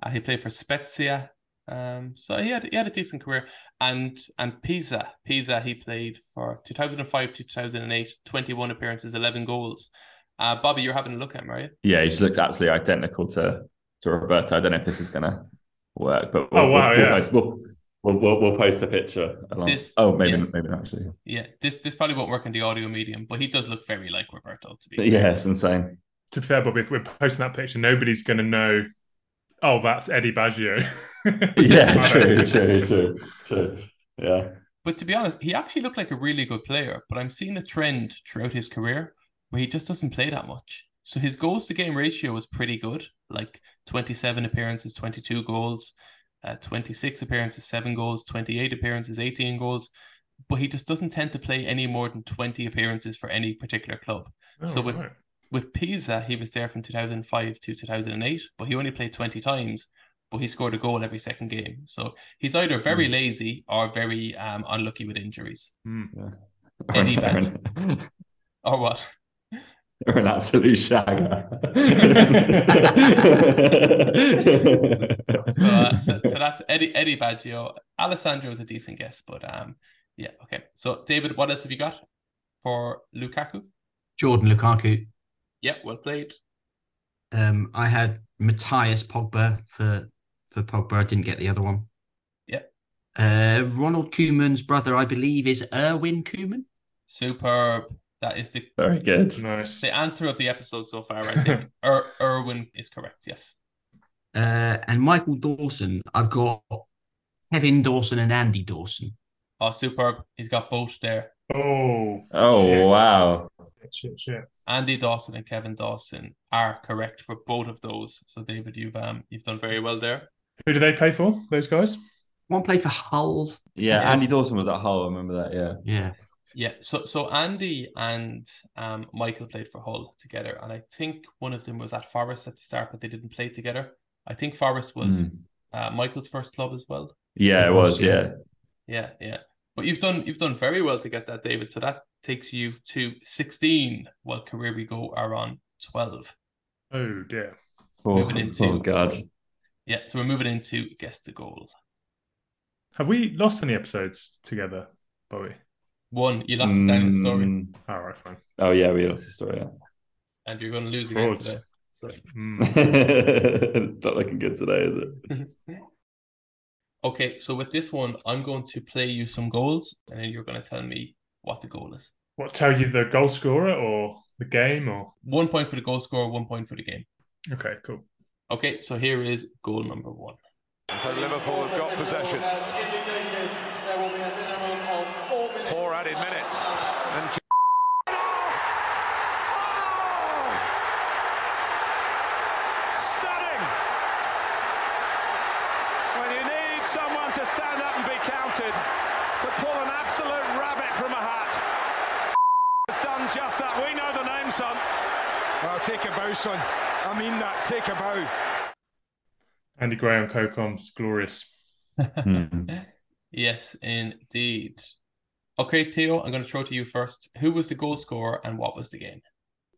Uh, he played for Spezia. Um, so he had he had a decent career. And and Pisa, Pisa, he played for 2005 to 2008, 21 appearances, 11 goals. Uh, Bobby, you're having a look at him, are you? yeah, he just looks absolutely identical to to Roberto. I don't know if this is gonna work, but Oh, wow, we'll, yeah. post, we'll, we'll, we'll, we'll post a picture. Along. This- oh, maybe yeah. maybe not actually. Yeah, this this probably won't work in the audio medium, but he does look very like Roberto to be. Yeah, it's insane. To be fair, Bob, if we're posting that picture, nobody's going to know. Oh, that's Eddie Baggio. Yeah, true, true, true, true. Yeah. But to be honest, he actually looked like a really good player. But I'm seeing a trend throughout his career where he just doesn't play that much. So his goals to game ratio was pretty good, like 27 appearances, 22 goals, uh, 26 appearances, seven goals, 28 appearances, 18 goals. But he just doesn't tend to play any more than 20 appearances for any particular club. Oh, So with- right. With Pisa, he was there from 2005 to 2008, but he only played 20 times, but he scored a goal every second game. So he's either very Hmm. lazy or very um, unlucky with injuries. Hmm. Eddie Or an, Or what? or an absolute shagger. So, uh, so, so that's Eddie Eddie Baggio. Alessandro is a decent guess, but um, yeah, okay. So David, what else have you got for Lukaku? Jordan Lukaku. Yeah, well played. Um, I had Matthias Pogba for for Pogba. I didn't get the other one. Yep. Uh, Ronald Koeman's brother, I believe, is Erwin Koeman. Superb. That is the Very good. Nice. the answer of the episode so far. I think er, Erwin is correct. Yes. Uh, and Michael Dawson. I've got Kevin Dawson and Andy Dawson. Oh, superb. He's got both there. Oh. Oh shit. wow. Shit, shit. Andy Dawson and Kevin Dawson are correct for both of those. So David, you've um you've done very well there. Who do they play for? Those guys? One played for Hull. Yeah, Yes. Andy Dawson was at Hull. I remember that. Yeah. Yeah. Yeah, so so Andy and um Michael played for Hull together, and I think one of them was at Forest at the start, but they didn't play together. I think Forest was Mm. uh, Michael's first club as well. Yeah, It it was, was. yeah. Yeah. Yeah, yeah. But you've done you've done very well to get that, David. So that takes you to 16, while Career We Go are on 12. Oh dear. Oh, Moving into- oh God. Yeah, so we're moving into Guess the Goal. Have we lost any episodes together, Bobby? One, you lost it down in the story, Mm, All right, fine. Oh yeah, we lost the story. Yeah. and you're going to lose again today. So. Mm. it's not looking good today, is it? Okay, so with this one, I'm going to play you some goals, and then you're going to tell me what the goal is. What tell you the goal scorer or the game or? One point for the goal scorer, one point for the game. Okay, cool. Okay, so here is goal number one. So Liverpool have got possession. Four added minutes. And Stunning! When you need someone to stand up and be counted, to pull an absolute rabbit from a hat. Has done just that. We know the name, son. Well, take a bow, son. I mean that. Take a bow. Andy Gray on CoComs, glorious. Yes, indeed. Okay, Theo, I'm going to throw to you first. Who was the goal scorer and what was the game?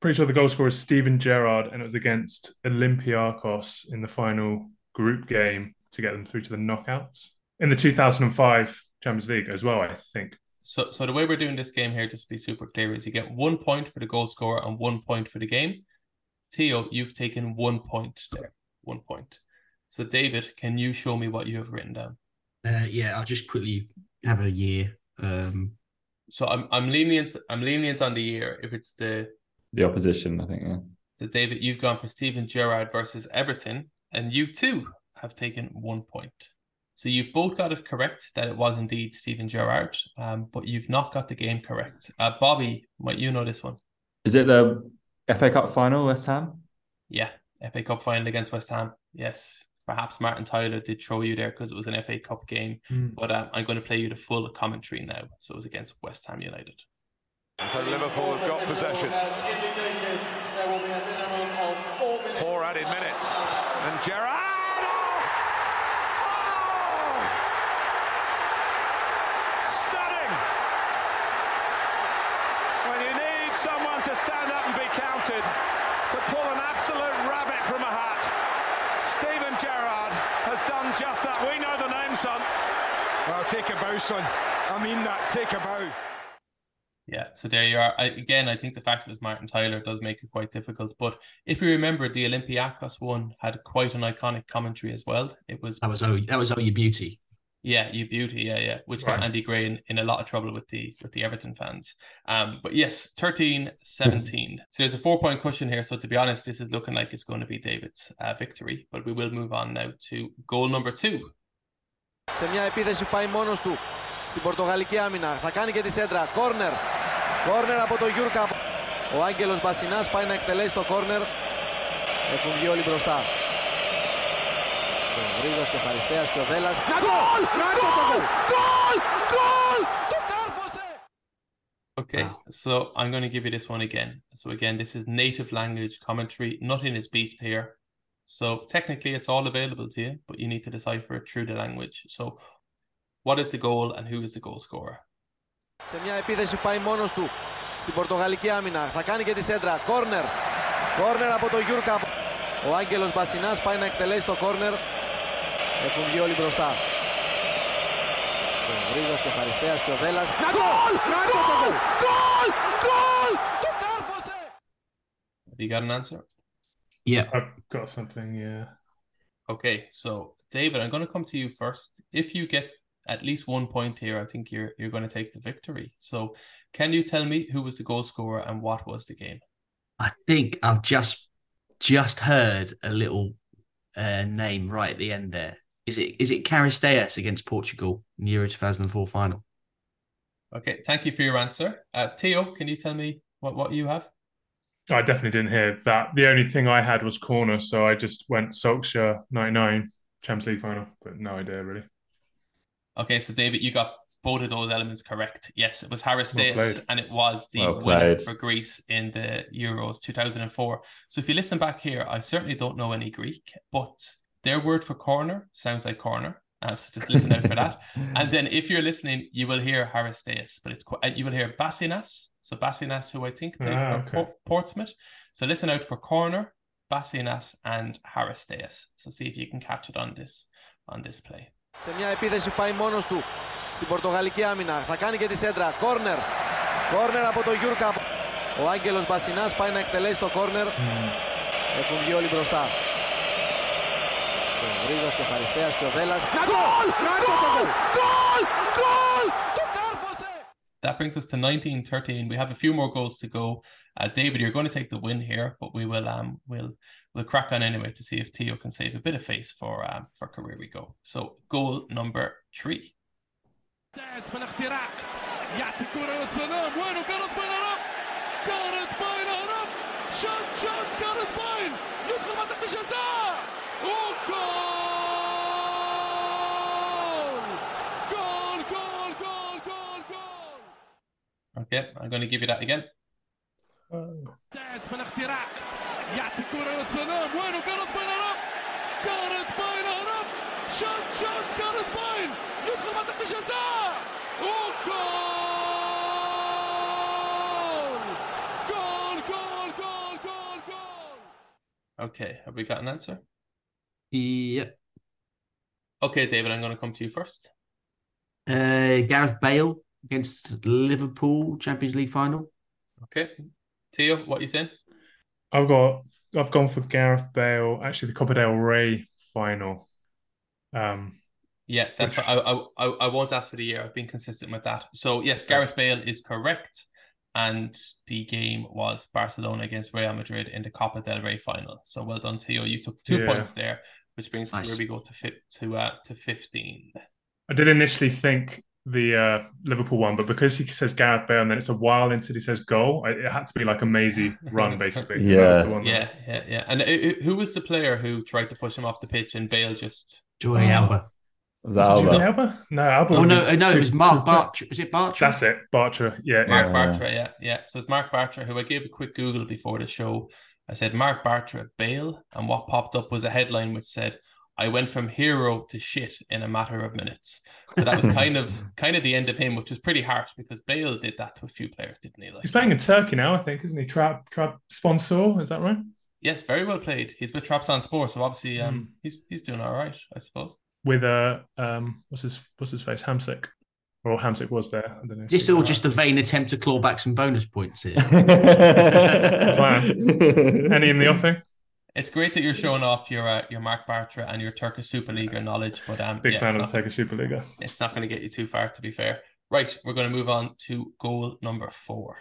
Pretty sure the goal scorer is Steven Gerrard, and it was against Olympiacos in the final group game to get them through to the knockouts in the 2005 Champions League as well. I think. So, so the way we're doing this game here, just to be super clear, is you get one point for the goal scorer and one point for the game. Theo, you've taken one point there, one point. So, David, can you show me what you have written down? Uh, yeah, I'll just quickly have a year. Um, So, I'm I'm lenient. I'm lenient on the year. If it's the The opposition, I think. Yeah. so, David, you've gone for Steven Gerrard versus Everton, and you too have taken one point. So you've both got it correct that it was indeed Steven Gerrard, um, but you've not got the game correct. Uh, Bobby, might you know this one? Is it the FA Cup final, West Ham? Yeah, FA Cup final against West Ham. Yes, perhaps Martin Tyler did throw you there because it was an FA Cup game. Mm. But um, I'm going to play you the full commentary now. So it was against West Ham United. So Liverpool have got possession. Four added minutes. And Gerrard! Oh! Stunning! When you need someone to stand up and be to pull an absolute rabbit from a hat, Steven Gerrard has done just that. We know the name, son. Well, take a bow, son. I mean that. Take a bow. Yeah, so there you are. I, again, I think the fact it was Martin Tyler does make it quite difficult. But if you remember, the Olympiacos one had quite an iconic commentary as well. It was that was oh, that was oh, your beauty. Yeah, you beauty, yeah, yeah, which got Right. Andy Gray in, in a lot of trouble with the with the Everton fans. Um, but yes, 13 17. so there's a four point cushion here. So to be honest, this is looking like it's going to be David's uh, victory. But we will move on now to goal number two. Σε μια επίθεση που πάει μόνος του στην Πορτογαλική άμυνα. Θα κάνει και τη σέντρα. Κόρνερ. Κόρνερ από το Γιούρκα. Ο Άγγελος Μπασινάς πάει να εκτελέσει το κόρνερ. Έχουν βγει όλοι μπροστά. Ο Βρίζος και ο Χαριστέας και ο Δέλλας. Γκολ! Γκολ! Γκολ! Γκολ! Το κάρφωσε! Okay, Wow. so I'm going to give you this one again. So again, this is native language commentary. Nothing is beeped here. So technically, it's all available to you, but you need to decipher it through the language. So, what is the goal and who is the goal scorer? Σε μια επίθεση που πάει μόνος του στην Πορτογαλική άμυνα. Θα κάνει και τη σέντρα. Κόρνερ. Κόρνερ από το Γιούρκα. Ο Άγγελος Μπασινάς πάει να εκτελέσει το κόρνερ. Έχουν βγει όλοι μπροστά. Ο Βρίζος και ο Χαριστέας και ο Δέλλας. Γκολ! Γκολ! Γκολ! Γκολ! Το κάρφωσε! Have you got an answer? Yeah, I've got something. Yeah. Okay, so David, I'm going to come to you first. If you get at least one point here, I think you're you're going to take the victory. So, can you tell me who was the goal scorer and what was the game? I think I've just just heard a little uh, name right at the end there. Is it is it Charisteas against Portugal in the Euro 2004 final? Okay, thank you for your answer. Uh, Theo, can you tell me what what you have? I definitely didn't hear that. The only thing I had was corner, so I just went Solskjaer 99 Champions League final, but no idea really. Okay, so David, you got both of those elements correct. Yes, it was Harris Well Days, and it was the Well winner for Greece in the Euros 2004. So if you listen back here, I certainly don't know any Greek, but their word for corner sounds like corner. Um, so just listen out for that. And then if you're listening, you will hear Charisteas, but it's quite, uh, you will hear Basinas. So Basinas, who I think played ah, for okay. Portsmouth. So listen out for corner, Basinas, and Charisteas. So see if you can catch it on this on this play. Σε μια επίθεση πάει μόνος του στην Πορτογαλική άμυνα. Θα κάνει και τη σέντρα. Κόρνερ. Κόρνερ από το Γιούρκα. Ο Άγγελος Μπασινάς πάει να εκτελέσει το κόρνερ. Mm. Έχουν βγει όλοι μπροστά. Ο Βρίζος και ο Χαριστέας και ο Βέλας. Γκολ! Γκολ! Γκολ! Γκολ! Το κάρφωσε! That brings us to 1913. We have a few more goals to go. Uh, David, you're going to take the win here, but we will um we'll we'll crack on anyway to see if Theo can save a bit of face for um for career we go. So goal number three. في الاختراق يعطي كرة للسلام وينه كارت باين هرب كارت باين هرب شوت شوت كارت باين يدخل منطقة الجزاء وجول جول جول جول جول جول Okay, I'm going to give you that again. داس في الاختراق يعطي كرة للسلام وينه كارت باين هرب كارت باين هرب شوت شوت كارت باين يدخل منطقة الجزاء وجول جول جول جول جول جول Okay, have we got an answer? Yeah. Okay, David, I'm going to come to you first. Uh, Gareth Bale against Liverpool Champions League final. Okay, Theo, what you saying? I've got I've gone for Gareth Bale. Actually, the Copa del Rey final. Um, Yeah, that's Which- what I, I I I won't ask for the year. I've been consistent with that. So yes, Gareth Bale is correct, and the game was Barcelona against Real Madrid in the Copa del Rey final. So well done, Theo. You took two Yeah. points there, which brings Nice. where we go to fit to uh to fifteen. I did initially think the uh, Liverpool one, but because he says Gareth Bale and then it's a while into he says goal, I, it had to be like a mazy run, basically. Yeah. That was the one that- Yeah, yeah, yeah. And uh, who was the player who tried to push him off the pitch and Bale just? Jordi Oh. Alba. Was that Was Alba? Alba? No, Alba. Oh no, uh, no, too- it was Marc too. Bartra. Was it Bartra? That's it, Bartra. Yeah, Marc yeah. Bartra, yeah, yeah. So it's Marc Bartra, who I gave a quick Google before the show. I said Marc Bartra Bale, and what popped up was a headline which said, "I went from hero to shit in a matter of minutes." So that was kind of kind of the end of him, which was pretty harsh because Bale did that to a few players, didn't he? Like, He's playing in Turkey now, I think, isn't he? Trap Trap sponsor, is that right? yes, very well played. He's with Trabzonspor, so obviously, um, Hmm. he's he's doing all right, I suppose. With uh um what's his what's his face? Hamsik. Or Hamsik was there. I don't know. This he's all right. just a vain attempt to claw back some bonus points here. any in the offing? It's great that you're showing off your uh, your Marc Bartra and your Turkish Super League knowledge, but um, Big yeah, fan of not- the Turkish Superliga. it's not going to get you too far, to be fair. Right, we're going to move on to goal number four.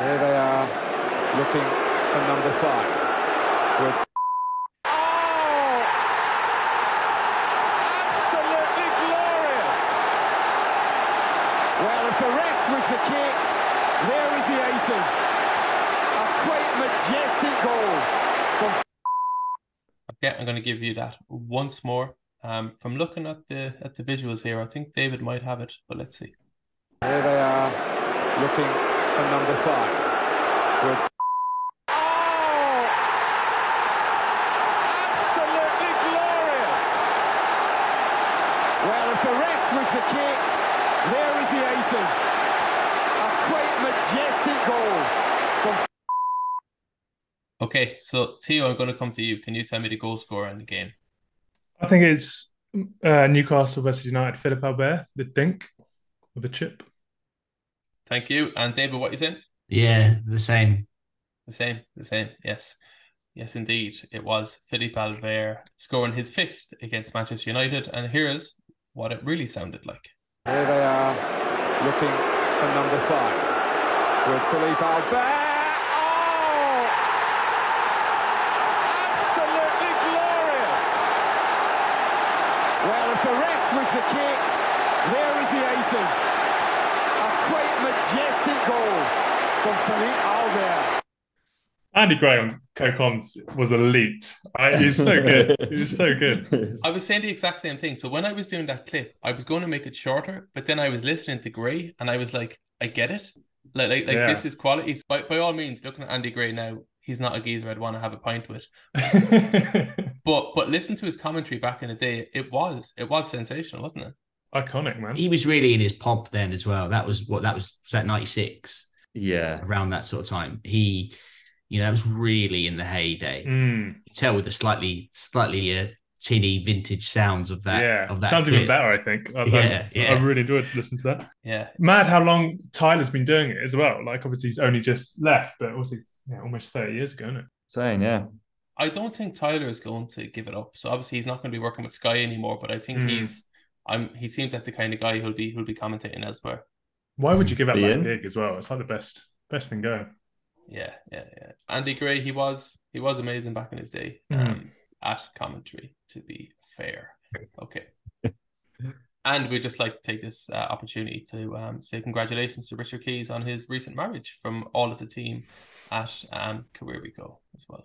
Here they are looking for number five. With oh! Absolutely glorious! Well, if the ref was the kick, there is the aces. A quite majestic goal from Okay, I'm going to give you that once more. Um, from looking at the at the visuals here, I think David might have it, but let's see. Here they are looking for number five oh! Absolutely glorious! Well, if the ref was the kick, there is the aces. A quite majestic goal from Okay, so Theo, I'm going to come to you. Can you tell me the goal scorer in the game? I think it's uh, Newcastle versus United, Philippe Albert, the dink with the chip. Thank you. And David, what you saying? yeah, the same. The same, the same. Yes, yes, indeed. It was Philippe Albert scoring his fifth against Manchester United, and here is what it really sounded like. Here they are looking for number five with Philippe Albert. Oh! Absolutely glorious! Well, if the ref was the kick, there is the aces. A quite majestic goal from Philippe Albert. Andy Gray on Cocons was elite. I, he was so good. He was so good. I was saying the exact same thing. So when I was doing that clip, I was going to make it shorter, but then I was listening to Gray, and I was like, I get it. Like, like, like Yeah. this is quality. By, by all means, looking at Andy Gray now, he's not a geezer I'd want to have a pint with. But but listen to his commentary back in the day. It was it was sensational, wasn't it? Iconic, man. He was really in his pomp then as well. That was what that was. Was that ninety six? Yeah. Around that sort of time, he, you know, that was really in the heyday. Mm. You tell with the slightly slightly uh, tinny vintage sounds of that. yeah, of that sounds kit. even better. I think. I, Yeah, I, yeah. I really enjoyed listening to that. Yeah. Mad how long Tyler's been doing it as well. Like obviously he's only just left, but also yeah, almost thirty years ago, isn't it? Saying, yeah. I don't think Tyler is going to give it up. So obviously he's not going to be working with Sky anymore. But I think Mm. he's I'm he seems like the kind of guy who'll be who'll be commentating elsewhere. Why would you give up that in? gig as well? It's like the best best thing going. Yeah, yeah, yeah. Andy Gray, he was he was amazing back in his day um, at commentary. To be fair, okay. and we'd just like to take this uh, opportunity to um, say congratulations to Richard Keys on his recent marriage from all of the team at um, Career We Go as well.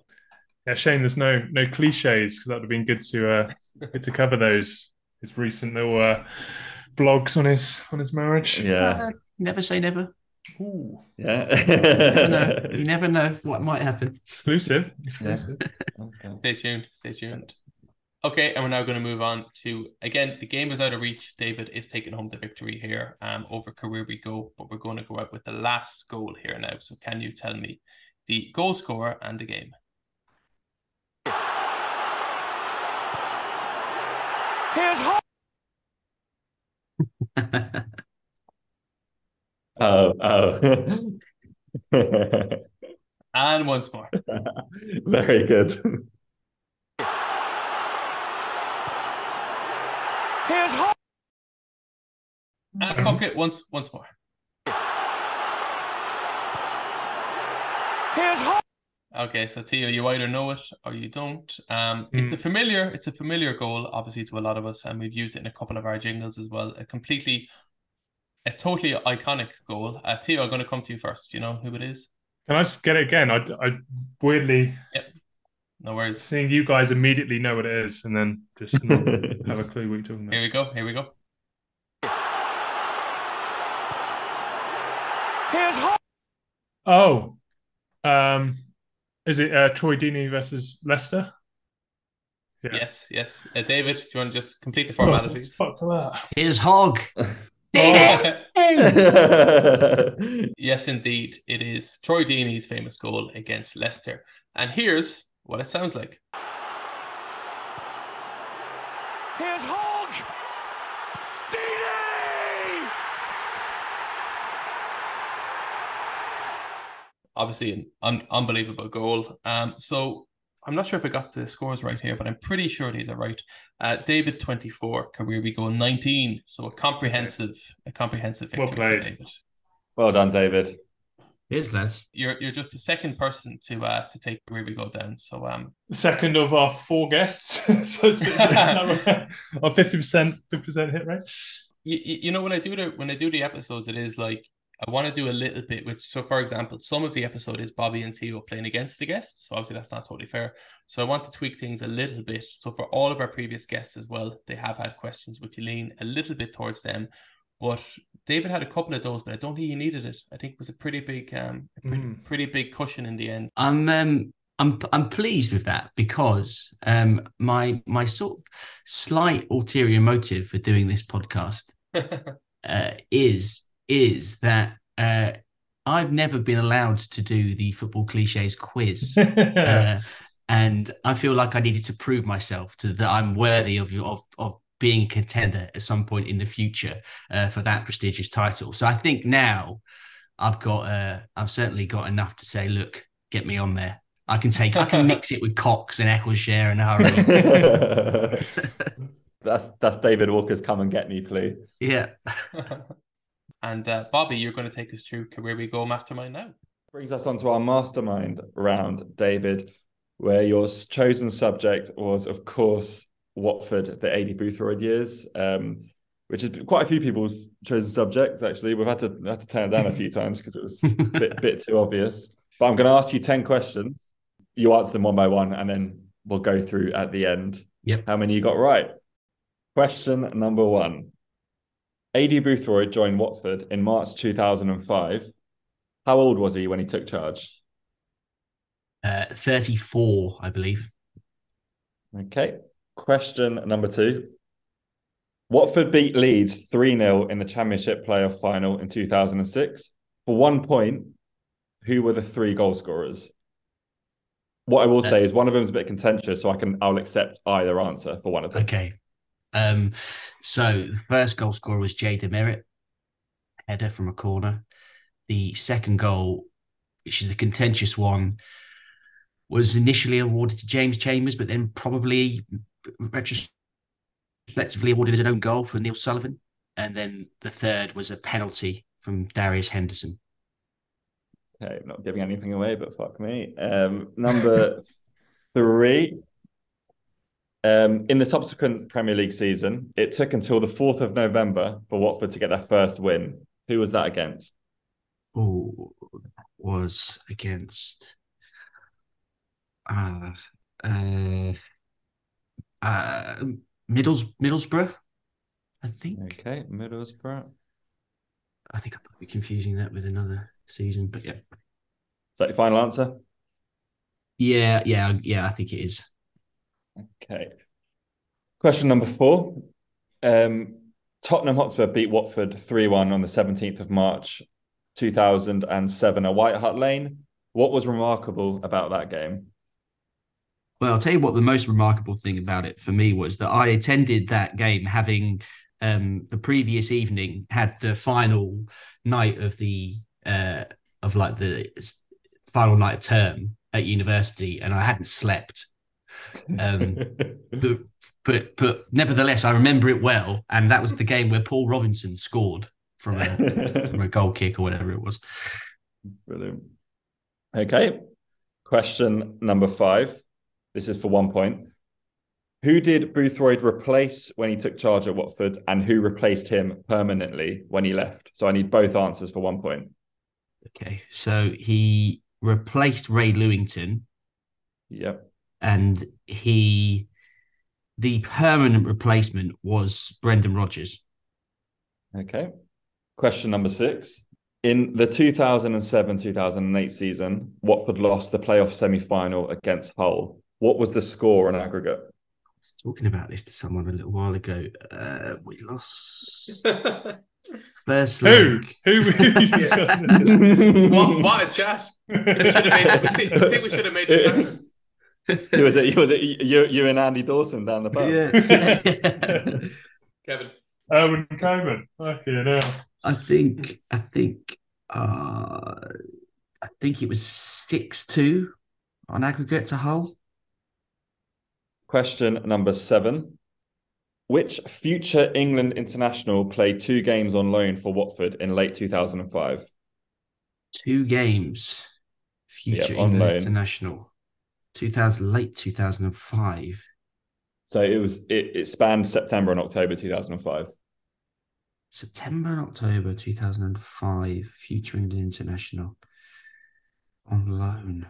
Yeah, shame there's no no cliches because that would have been good to uh, good to cover those his recent little uh, blogs on his on his marriage. Yeah. Uh, never say never. Ooh, Yeah. You never know. You never know what might happen. exclusive. exclusive. Okay. Stay tuned. Stay tuned. Okay, and we're now going to move on to again. The game is out of reach. David is taking home the victory here um, over Career We Go, but we're going to go out with the last goal here now. So, can you tell me the goal scorer and the game? Here's Hart. Oh, oh. And once more. Very good. Here's Hart. And fuck it once once more. Here's Hart. Okay, so Theo, you either know it or you don't. Um, it's a familiar, it's a familiar goal, obviously to a lot of us, and we've used it in a couple of our jingles as well. A completely, a totally iconic goal. Uh, Theo, I'm going to come to you first. You know who it is? Can I just get it again? I, I weirdly No worries. seeing you guys immediately know what it is, and then just not have a clue what you're talking about. Here we go. Here we go. Here's Hart. Oh, um, is it uh, Troy Deeney versus Leicester? Yeah. Yes, yes. Uh, David, do you want to just complete the Oh, formalities? fuck that. Here's Hog. yes, indeed, it is Troy Deeney's famous goal against Leicester. And here's what it sounds like. Here's Hogg. Obviously, an un- unbelievable goal. Um, so I'm not sure if I got the scores right here, but I'm pretty sure these are right. Uh, David 24, career we go 19. So a comprehensive, a comprehensive victory Well for played. David. well done, David. Here's lads. You're you're just the second person to uh to take career we go down. So um Second of our four guests, so it's on fifty percent, fifty percent hit rate. you, you you know when I do the when I do the episodes, it is like I want to do a little bit with so for example, some of the episode is Bobby and Theo playing against the guests. So obviously that's not totally fair. So I want to tweak things a little bit. So for all of our previous guests as well, they have had questions which lean a little bit towards them. But David had a couple of those, but I don't think he needed it. I think it was a pretty big um a pretty, Mm. pretty big cushion in the end. I'm um I'm I'm pleased with that because um my my sort of slight ulterior motive for doing this podcast uh, is is that uh, I've never been allowed to do the football cliches quiz, uh, and I feel like I needed to prove myself to that I'm worthy of of of being a contender at some point in the future uh, for that prestigious title. So I think now I've got uh, I've certainly got enough to say, look, get me on there. I can take I can mix it with Cox and Eccleshare in a hurry. that's that's David Walker's "Come and Get Me" plea. yeah. and uh, Bobby, you're going to take us through Career We Go Mastermind now. Brings us on to our mastermind round, David, where your chosen subject was, of course, Watford, the Aidy Boothroyd years, um, which is quite a few people's chosen subject. Actually, we've had to had to turn it down a few times because it was a bit, bit too obvious. But I'm going to ask you ten questions. You answer them one by one, and then we'll go through at the end. Yep. How many you got right? Question number one. Aidy Boothroyd joined Watford in March 2005. How old was he when he took charge? Uh, 34, I believe. Okay. Question number two. Watford beat Leeds 3 0 in the Championship playoff final in 2006. For one point, who were the three goal scorers? What I will say is one of them is a bit contentious, so I can I'll accept either answer for one of them. Okay. Um, so the first goal scorer was Jay DeMerit, header from a corner. The second goal, which is the contentious one, was initially awarded to James Chambers, but then probably retrospectively awarded as an own goal for Neil Sullivan. And then the third was a penalty from Darius Henderson. Okay, I'm not giving anything away, but fuck me. Um, number three. Um, in the subsequent Premier League season, it took until the 4th of November for Watford to get their first win. Who was that against? Oh, was against uh, uh, uh, Middles Middlesbrough, I think. Okay, Middlesbrough. I think I might be confusing that with another season, but yeah. Is that your final answer? Yeah, yeah, yeah, I think it is. Okay. Question number four. Um, Tottenham Hotspur beat Watford 3 1 on the 17th of March 2007 at White Hart Lane. What was remarkable about that game? Well, I'll tell you what the most remarkable thing about it for me was that I attended that game having um, the previous evening had the final night of the uh, of like the final night of term at university, and I hadn't slept. Um, but, but but nevertheless, I remember it well, and that was the game where Paul Robinson scored from a from a goal kick or whatever it was. Brilliant. Okay. Question number five. This is for one point. Who did Boothroyd replace when he took charge at Watford, and who replaced him permanently when he left? So I need both answers for one point. Okay, so he replaced Ray Lewington. Yep. And he, the permanent replacement was Brendan Rodgers. Okay. Question number six. In the 2007 2008 season, Watford lost the playoff semi final against Hull. What was the score on aggregate? I was talking about this to someone a little while ago. Uh, we lost first Who? leg. Who were you discussing this? what, what a chat. We should have made, I think- I think we should have made this happen. Who was it? Was it you, you and Andy Dawson down the pub? Kevin. Erwin Koeman. Fucking hell. I think. I think. Uh, I think it was six two on aggregate to Hull. Question number seven. Which future England international played two games on loan for Watford in late 2005? Two games. Future Yeah, on England loan. international. Two thousand late two thousand and five. So it was it, it spanned September and October 2005. September and October 2005, Future England International on loan.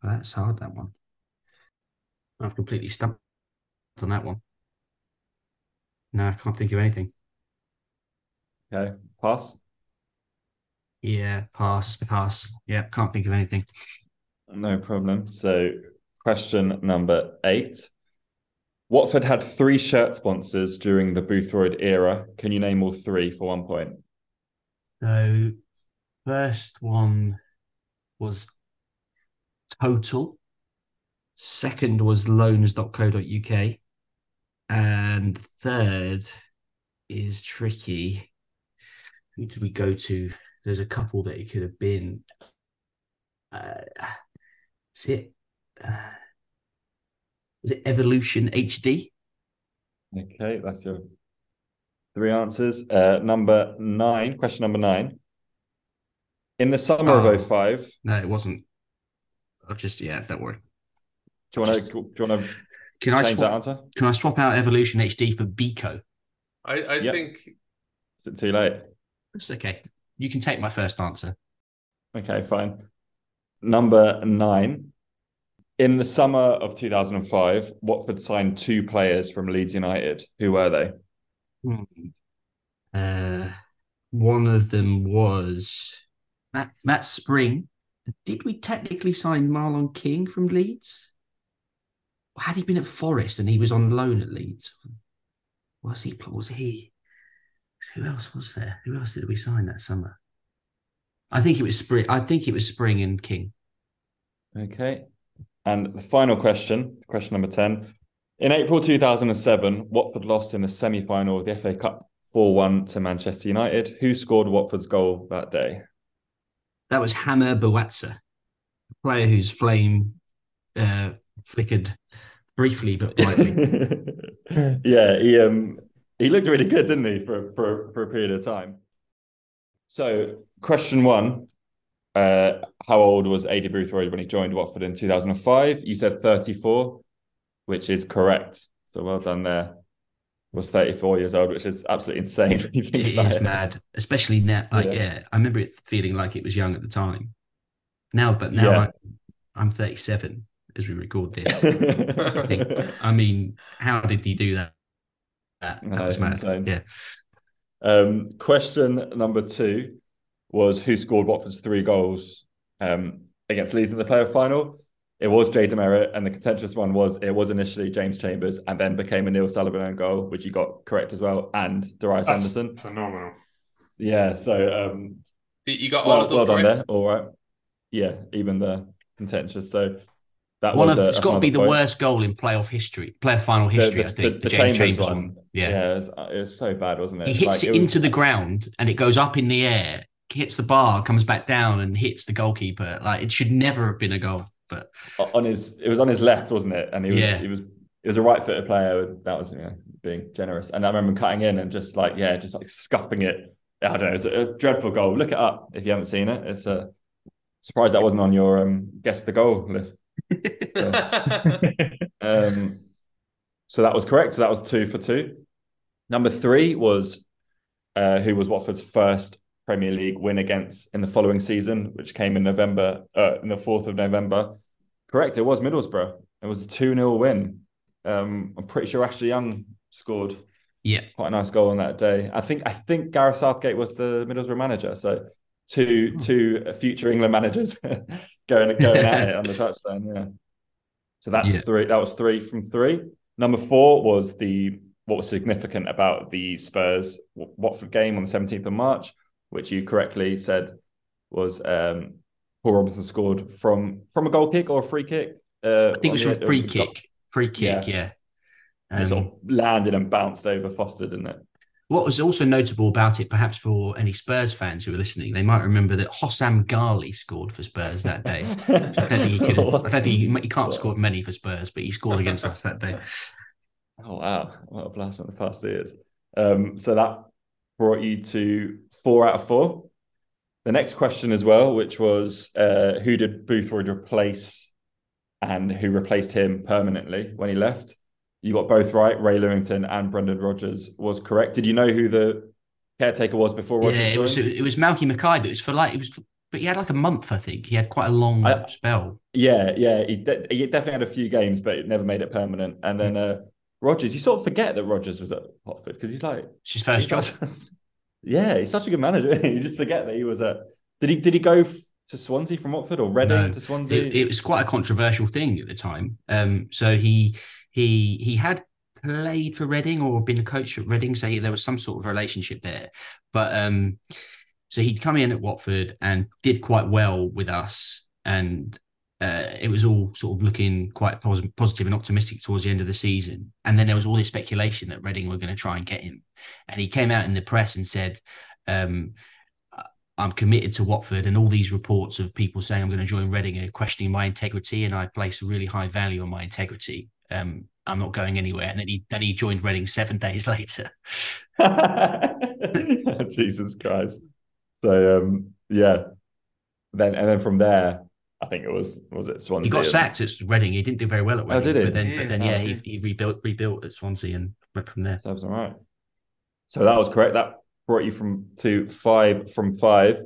God, that's hard, that one. I've completely stumped on that one. No, I can't think of anything. Okay, pass. Yeah, pass, pass. Yeah, can't think of anything. No problem. So, question number eight. Watford had three shirt sponsors during the Boothroyd era. Can you name all three for one point? So, first one was Total. Second was loans.co.uk. And third is tricky. Who did we go to? There's a couple that it could have been. Uh, is it? Uh, was it Evolution HD? Okay, that's your three answers. Uh, number nine, question number nine. In the summer Oh. of 05, No, it wasn't. I've just yeah, don't worry. do you want to do you want to Can I change that swap, answer? can I swap out Evolution HD for Beko? I, I Yep. think Is it too late? It's okay. You can take my first answer. Okay, fine. Number nine. In the summer of 2005, Watford signed two players from Leeds United. Who were they? Uh, one of them was Matt, Matt Spring. Did we technically sign Marlon King from Leeds? had he been at Forest and he was on loan at Leeds? Was he? Was he? Who else was there? Who else did we sign that summer? I think it was Spring. I think it was Spring and King. Okay. And the final question, question number 10. In April 2007, Watford lost in the semi final of the FA Cup 4 1 to Manchester United. Who scored Watford's goal that day? That was Hameur Bouazza, a player whose flame uh, flickered briefly but brightly. yeah, he um he looked really good, didn't he, for for for a period of time. So, question one: uh, How old was Aidy Boothroyd when he joined Watford in two thousand and five? You said thirty four, which is correct. So well done there. Was thirty four years old, which is absolutely insane. When you think it about is it. mad, especially now. Like, yeah. Yeah. I remember it feeling like it was young at the time. Now, but now Yeah. I'm, I'm 37 as we record this. I think. I mean, how did he do that? That, that No, was mad. insane. Yeah. Um, question number two was who scored Watford's three goals um, against Leeds in the playoff final? It was Jay DeMerit, and the contentious one was it was initially James Chambers and then became a Neil Sullivan own goal, which you got correct as well, and Darius That's Anderson. phenomenal. Yeah, so um, You got all well, of those well done correct? there. All right. Yeah, even the contentious. So that One was of a, it's got to be the point. worst goal in playoff history, playoff final history. the, I think the, the, the James Chambers, Chambers, one. one. Yeah. yeah, it was, it was so bad, wasn't it? He hits Like, it was- into the ground and it goes up in the air, hits the bar, comes back down, and hits the goalkeeper. Like it should never have been a goal. But on his it was on his left, wasn't it? And he was Yeah. he was he was a right footed player. That was you know, being generous. And I remember cutting in and just like yeah, just like scuffing it. I don't know. It's a, a dreadful goal. Look it up if you haven't seen it. It's a surprise that wasn't on your um guess the goal list. Um, so that was correct. So that was two for two. Number three was uh, who was Watford's first Premier League win against in the following season, which came in November, uh, in the fourth of November. Correct. It was Middlesbrough. It was a two 0 win. Um, I'm pretty sure Ashley Young scored yeah, quite a nice goal on that day. I think I think Gareth Southgate was the Middlesbrough manager. So two two future England managers going going at it on the touchdown. Yeah. So that's Yeah. three. That was three from three. Number four was the what was significant about the Spurs Watford game on the 17th of March, which you correctly said was um, Paul Robinson scored from from a goal kick or a free kick. Uh, I think it was from the- free kick. Free kick, Yeah. yeah. It Um, sort of landed and bounced over Foster, didn't it? What was also notable about it, perhaps for any Spurs fans who are listening, they might remember that Hossam Ghali scored for Spurs that day. I don't think he could. Have, I don't think he, he can't score many for Spurs, but he scored against us that day. Oh wow, what a blast from the past is. Um, so that brought you to four out of four. The next question as well, which was uh, who did Boothroyd replace and who replaced him permanently when he left? You got both right. Ray Lewington and Brendan Rodgers was correct. Did you know who the caretaker was before Rodgers yeah, it was it was Malky Mackay, but it was for like it was, for, but he had like a month, I think. He had quite a long I- spell. Yeah, yeah, he, de- he definitely had a few games, but it never made it permanent. And then uh, Rodgers, you sort of forget that Rogers was at Watford because he's like It's his first job. Yeah, he's such a good manager. you just forget that he was a. Did he? Did he go f- to Swansea from Watford or Reading No, to Swansea? It, it was quite a controversial thing at the time. Um, so he he he had played for Reading or been a coach at Reading, so he, there was some sort of relationship there. But um, so he'd come in at Watford and did quite well with us, and uh, it was all sort of looking quite pos- positive and optimistic towards the end of the season. And then there was all this speculation that Reading were going to try and get him, and he came out in the press and said. Um, I'm committed to Watford, and all these reports of people saying I'm going to join Reading are questioning my integrity, and I place a really high value on my integrity. Um, I'm not going anywhere. And then he then he joined Reading seven days later. Jesus Christ! So um, yeah, then and then from there, I think it was was it Swansea? He got sacked at Reading. He didn't do very well at Oh, Reading. did he? But then, but then Yeah. yeah, Oh, he, he rebuilt rebuilt at Swansea and went from there. Serves all right. So that was correct. That brought you from to five from five.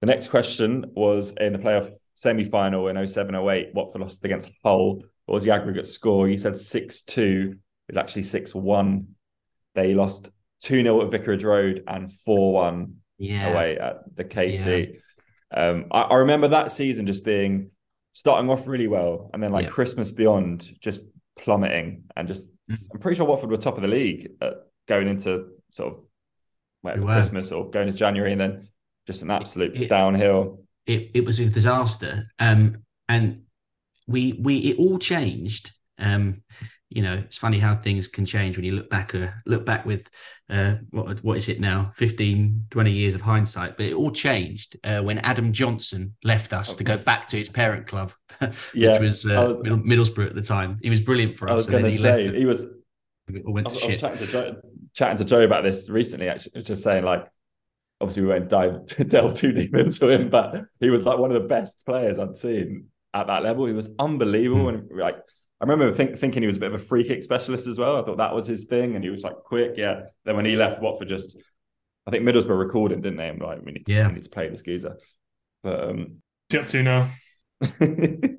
The next question was in the playoff semi final in 07 08. Watford lost against Hull. What was the aggregate score? You said 6 2. It's actually 6 1. They lost 2 0 at Vicarage Road and 4 1 Yeah, away at the KC. Um, I, I remember that season just being starting off really well, and then like Yeah. Christmas beyond, just plummeting and just. Mm. I'm pretty sure Watford were top of the league going into sort of whatever were. Christmas or going to January, and then just an absolute It- downhill. it, it was a disaster. Um, and we we it all changed. Um, you know, it's funny how things can change when you look back uh, look back with uh, what what is it now 15 20 years of hindsight but it all changed uh, when Adam Johnson left us to go back to his parent club which was, uh, was- Middlesbrough at the time he was brilliant for us I was us and then going to he say left he was. and all went I to was, I was chatting to Joe, chatting to Joe about this recently. Actually, just saying like, obviously we won't dive delve too deep into him, but he was like one of the best players I'd seen at that level. He was unbelievable, and like I remember think, thinking he was a bit of a free kick specialist as well. I thought that was his thing, and he was like quick. Yeah. Then when he left Watford, just I think Middlesbrough recalled him, didn't they? And like we need to, Yeah. we need to play this geezer. But um, What's he up to now?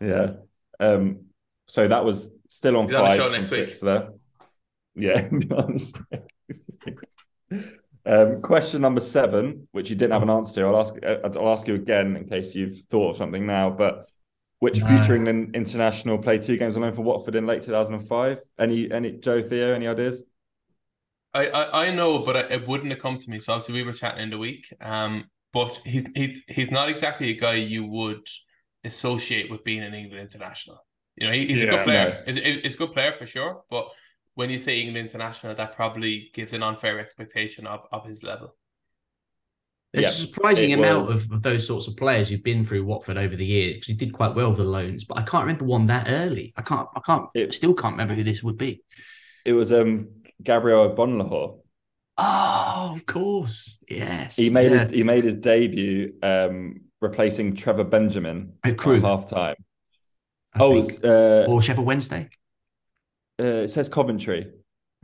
yeah. Um, so that was still on He's on five show next week. six there. Yeah. be on the show next week. um, question number seven, which you didn't have an answer to. I'll ask. uh, I'll ask you again in case you've thought of something now. But which No. future England international played two games alone for Watford in late 2005? Any? Any? Joe Theo? Any ideas? I, I, I know, but it, it wouldn't have come to me. So obviously we were chatting in the week. Um, but he's he's he's not exactly a guy you would associate with being an England international. You know, he, he's a good player. He's, he's a good player for sure. But when you say England international, that probably gives an unfair expectation of, of his level. There's Yeah, a surprising amount of, of those sorts of players who've been through Watford over the years because he did quite well with the loans, but I can't remember one that early. I can't, I can't, It- still can't remember who this would be. It was um Gabriel Agbonlahor. Oh, of course, yes. He made yeah. his he made his debut um replacing Trevor Benjamin At Crewe. at half time. I Oh, uh, or Sheffield Wednesday. Uh, it says Coventry.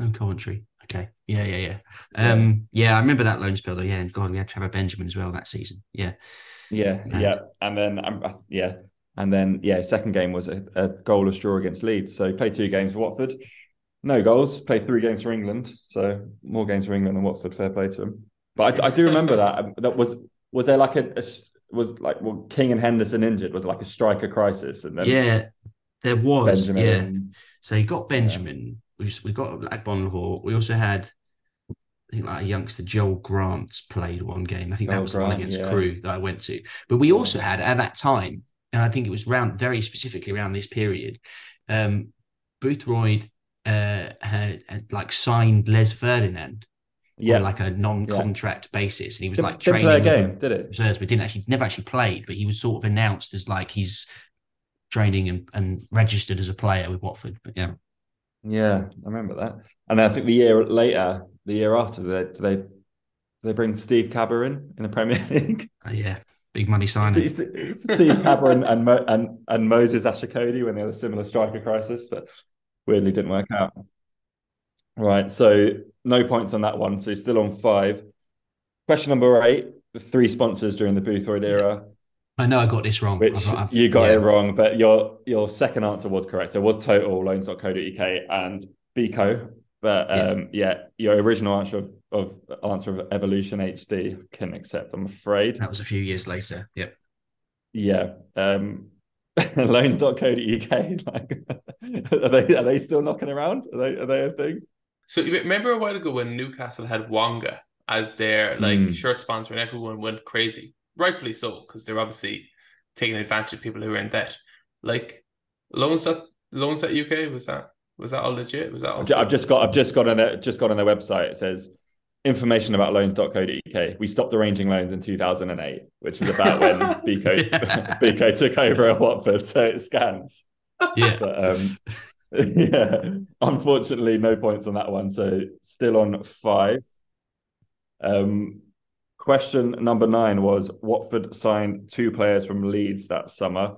Oh, Coventry. Okay, yeah, yeah, yeah. Um, yeah, I remember that loan spell though. Yeah, and God, we had Trevor Benjamin as well that season. Yeah, Yeah, Mad. yeah, and then um, uh, yeah, and then yeah, second game was a, a goalless draw against Leeds. So he played two games for Watford, no goals. Played three games for England, so more games for England than Watford. Fair play to him. But I, I do remember that. um, That was was there like a was like well, King and Henderson injured? Was it like a striker crisis? And then yeah, there was. Benjamin. Yeah, and- So you got Benjamin. We we got Black Bonhor. We also had, I think, like a youngster Joel Grant played one game. I think that Joel was the one against yeah. Crewe that I went to. But we also had at that time, and I think it was around very specifically around this period, um, Boothroyd uh, had, had like signed Les Ferdinand yeah, on like a non-contract basis, and he was didn't, like didn't training play a game, did it? reserves, but didn't actually never actually played. But he was sort of announced as like he's training and, and registered as a player with Watford. But yeah. Yeah, I remember that. And I think the year later, the year after, they they they bring Steve Kabba in in the Premier League. Uh, yeah, big money signing. Steve, Steve Kabba and and, Mo, and and Moses Ashikodi when they had a similar striker crisis, but weirdly didn't work out. Right, so no points on that one. So still on five. Question number eight: the three sponsors during the Boothroyd era, I know I got this wrong. which I've- I've- you got yeah. it wrong, but your your second answer was correct. So it was total loans.co.uk and Beko. But Yeah. um, yeah, your original answer of, of answer of Evolution HD can't accept. I'm afraid. That was a few years later. Yep. Yeah. Um loans.co.uk. Like are they are they still knocking around? Are they are they a thing? So you remember a while ago when Newcastle had Wonga as their like Mm. shirt sponsor and everyone went crazy, rightfully so, because they're obviously taking advantage of people who are in debt. Like loans at loans at UK was that was that all legit? Was that all I've ju- just got I've just got on their just got on their website. It says information about loans.co.uk. We stopped arranging loans in 2008, which is about when Beko Yeah. Beko took over at Watford. So it scans. Yeah. But um yeah, unfortunately, no points on that one. So still on five. Um, question number nine was Watford signed two players from Leeds that summer.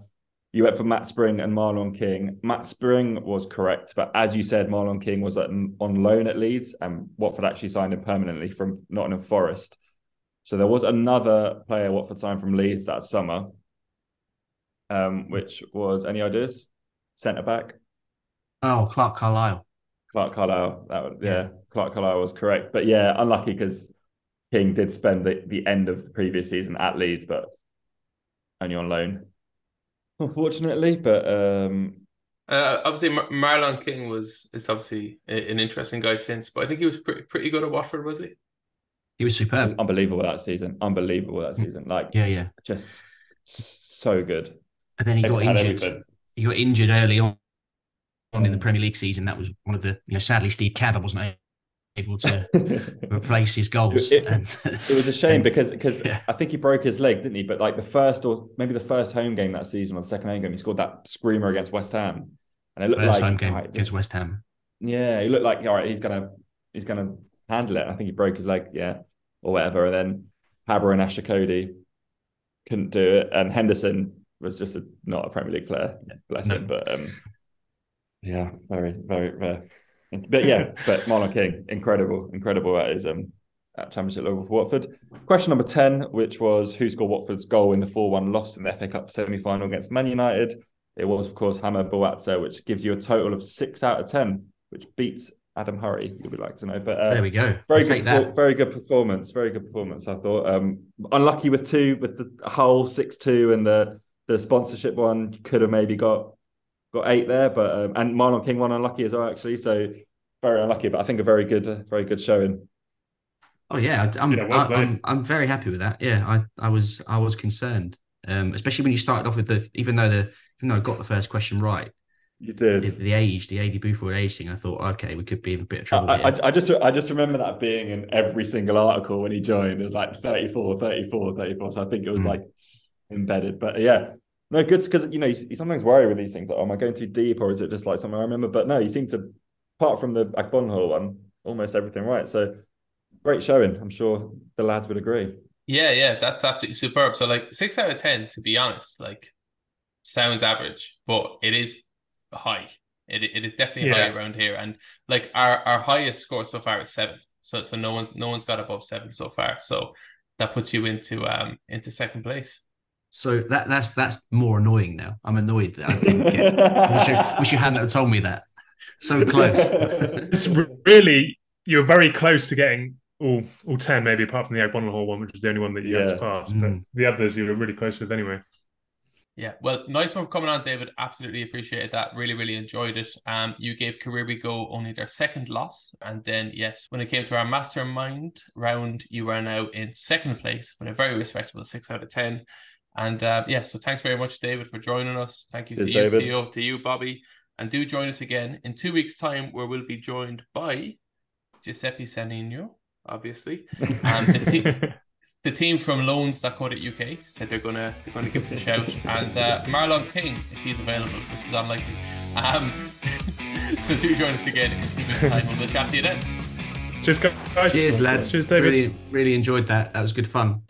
You went for Matt Spring and Marlon King. Matt Spring was correct, but as you said, Marlon King was at, on loan at Leeds, and Watford actually signed him permanently from Nottingham Forest. So there was another player Watford signed from Leeds that summer, um, which was any ideas? Centre back. Oh, Clarke Carlisle. Clarke Carlisle. That yeah, Yeah. Clarke Carlisle was correct. But yeah, unlucky because King did spend the, the end of the previous season at Leeds, but only on loan. Unfortunately, but um Uh, obviously, Mar- Marlon King was is obviously a- an interesting guy since, but I think he was pretty pretty good at Watford, was he? He was superb. Unbelievable that season. Unbelievable that season. Like Yeah, yeah. just so good. And then he got injured. everything. He got injured early on, on in the Mm. Premier League season. That was one of the, you know, sadly, Steve Kabba wasn't able to replace his goals. It- and, It was a shame because because Yeah. I think he broke his leg, didn't he? But like the first or maybe the first home game that season or the second home game, he scored that screamer against West Ham, and it looked first like home game right, against West Ham. yeah, he looked like all right, he's gonna he's gonna handle it. I think he broke his leg, yeah, or whatever. And then Kabba and Ashikodi couldn't do it, and Henderson was just a, not a Premier League player, bless No. him. But um, yeah, very very very. But yeah, but Marlon King, incredible, incredible at his um at Championship level for Watford. Question number ten, which was who scored Watford's goal in the four-one loss in the FA Cup semi-final against Man United. It was, of course, Hameur Bouazza, which gives you a total of six out of ten, which beats Adam Hurrey. You would be like to know, but uh, There we go. very I'll good, very good performance. Very good performance. I thought. Um, unlucky with two, with the whole six-two and the the sponsorship one. Could have maybe got got eight there, but um, and Marlon King one unlucky as well, actually. So very unlucky, but I think a very good, uh, very good showing. Oh yeah, I- I'm, Yeah, well I, I'm I'm very happy with that. Yeah, I, I was I was concerned, um, especially when you started off with the even though the even though I got the first question right, You did. the age, the Aidy Boothroyd age thing, I thought okay, we could be in a bit of trouble I, here. I just I just remember that being in every single article when he joined. It was like 34, 34, 34. So I think it was Mm. like embedded. But yeah, no, good because you know you, you sometimes worry with these things. Like, oh, am I going too deep, or is it just like something I remember? But no, you seem to, apart from the Agbonlahor one, almost everything right. So great showing. I'm sure the lads would agree. Yeah, yeah, that's absolutely superb. So like six out of ten, to be honest, like sounds average, but it is high. It it is definitely high around here, and like our our highest score so far is seven. So so no one's no one's got above seven so far. So that puts you into um into second place. So that that's that's more annoying now. I'm annoyed that I didn't get. wish, you, wish you hadn't have told me that. So close. It's really you're very close to getting all all ten, maybe apart from the Agbonlahor Hall one, which is the only one that you had to pass. Mm. But the others you were really close with anyway. Yeah, well, nice one for coming on, David. Absolutely appreciated that. Really, really enjoyed it. Um, you gave Career We Go only their second loss, and then yes, when it came to our mastermind round, you are now in second place with a very respectable six out of ten. And uh, yeah, so thanks very much, David, for joining us. Thank you to you, David. Theo, to you, Bobby, and do join us again in two weeks' time, where we'll be joined by Giuseppe Sannino, obviously. Um, the, te- the team from loans.co.uk said they're gonna they're gonna give us a shout, and uh, Marlon King if he's available, which is unlikely. Um, so do join us again in two weeks' time, and we'll chat to you then. Cheers, guys. Cheers, lads. Cheers, David. Really, really enjoyed that. That was good fun.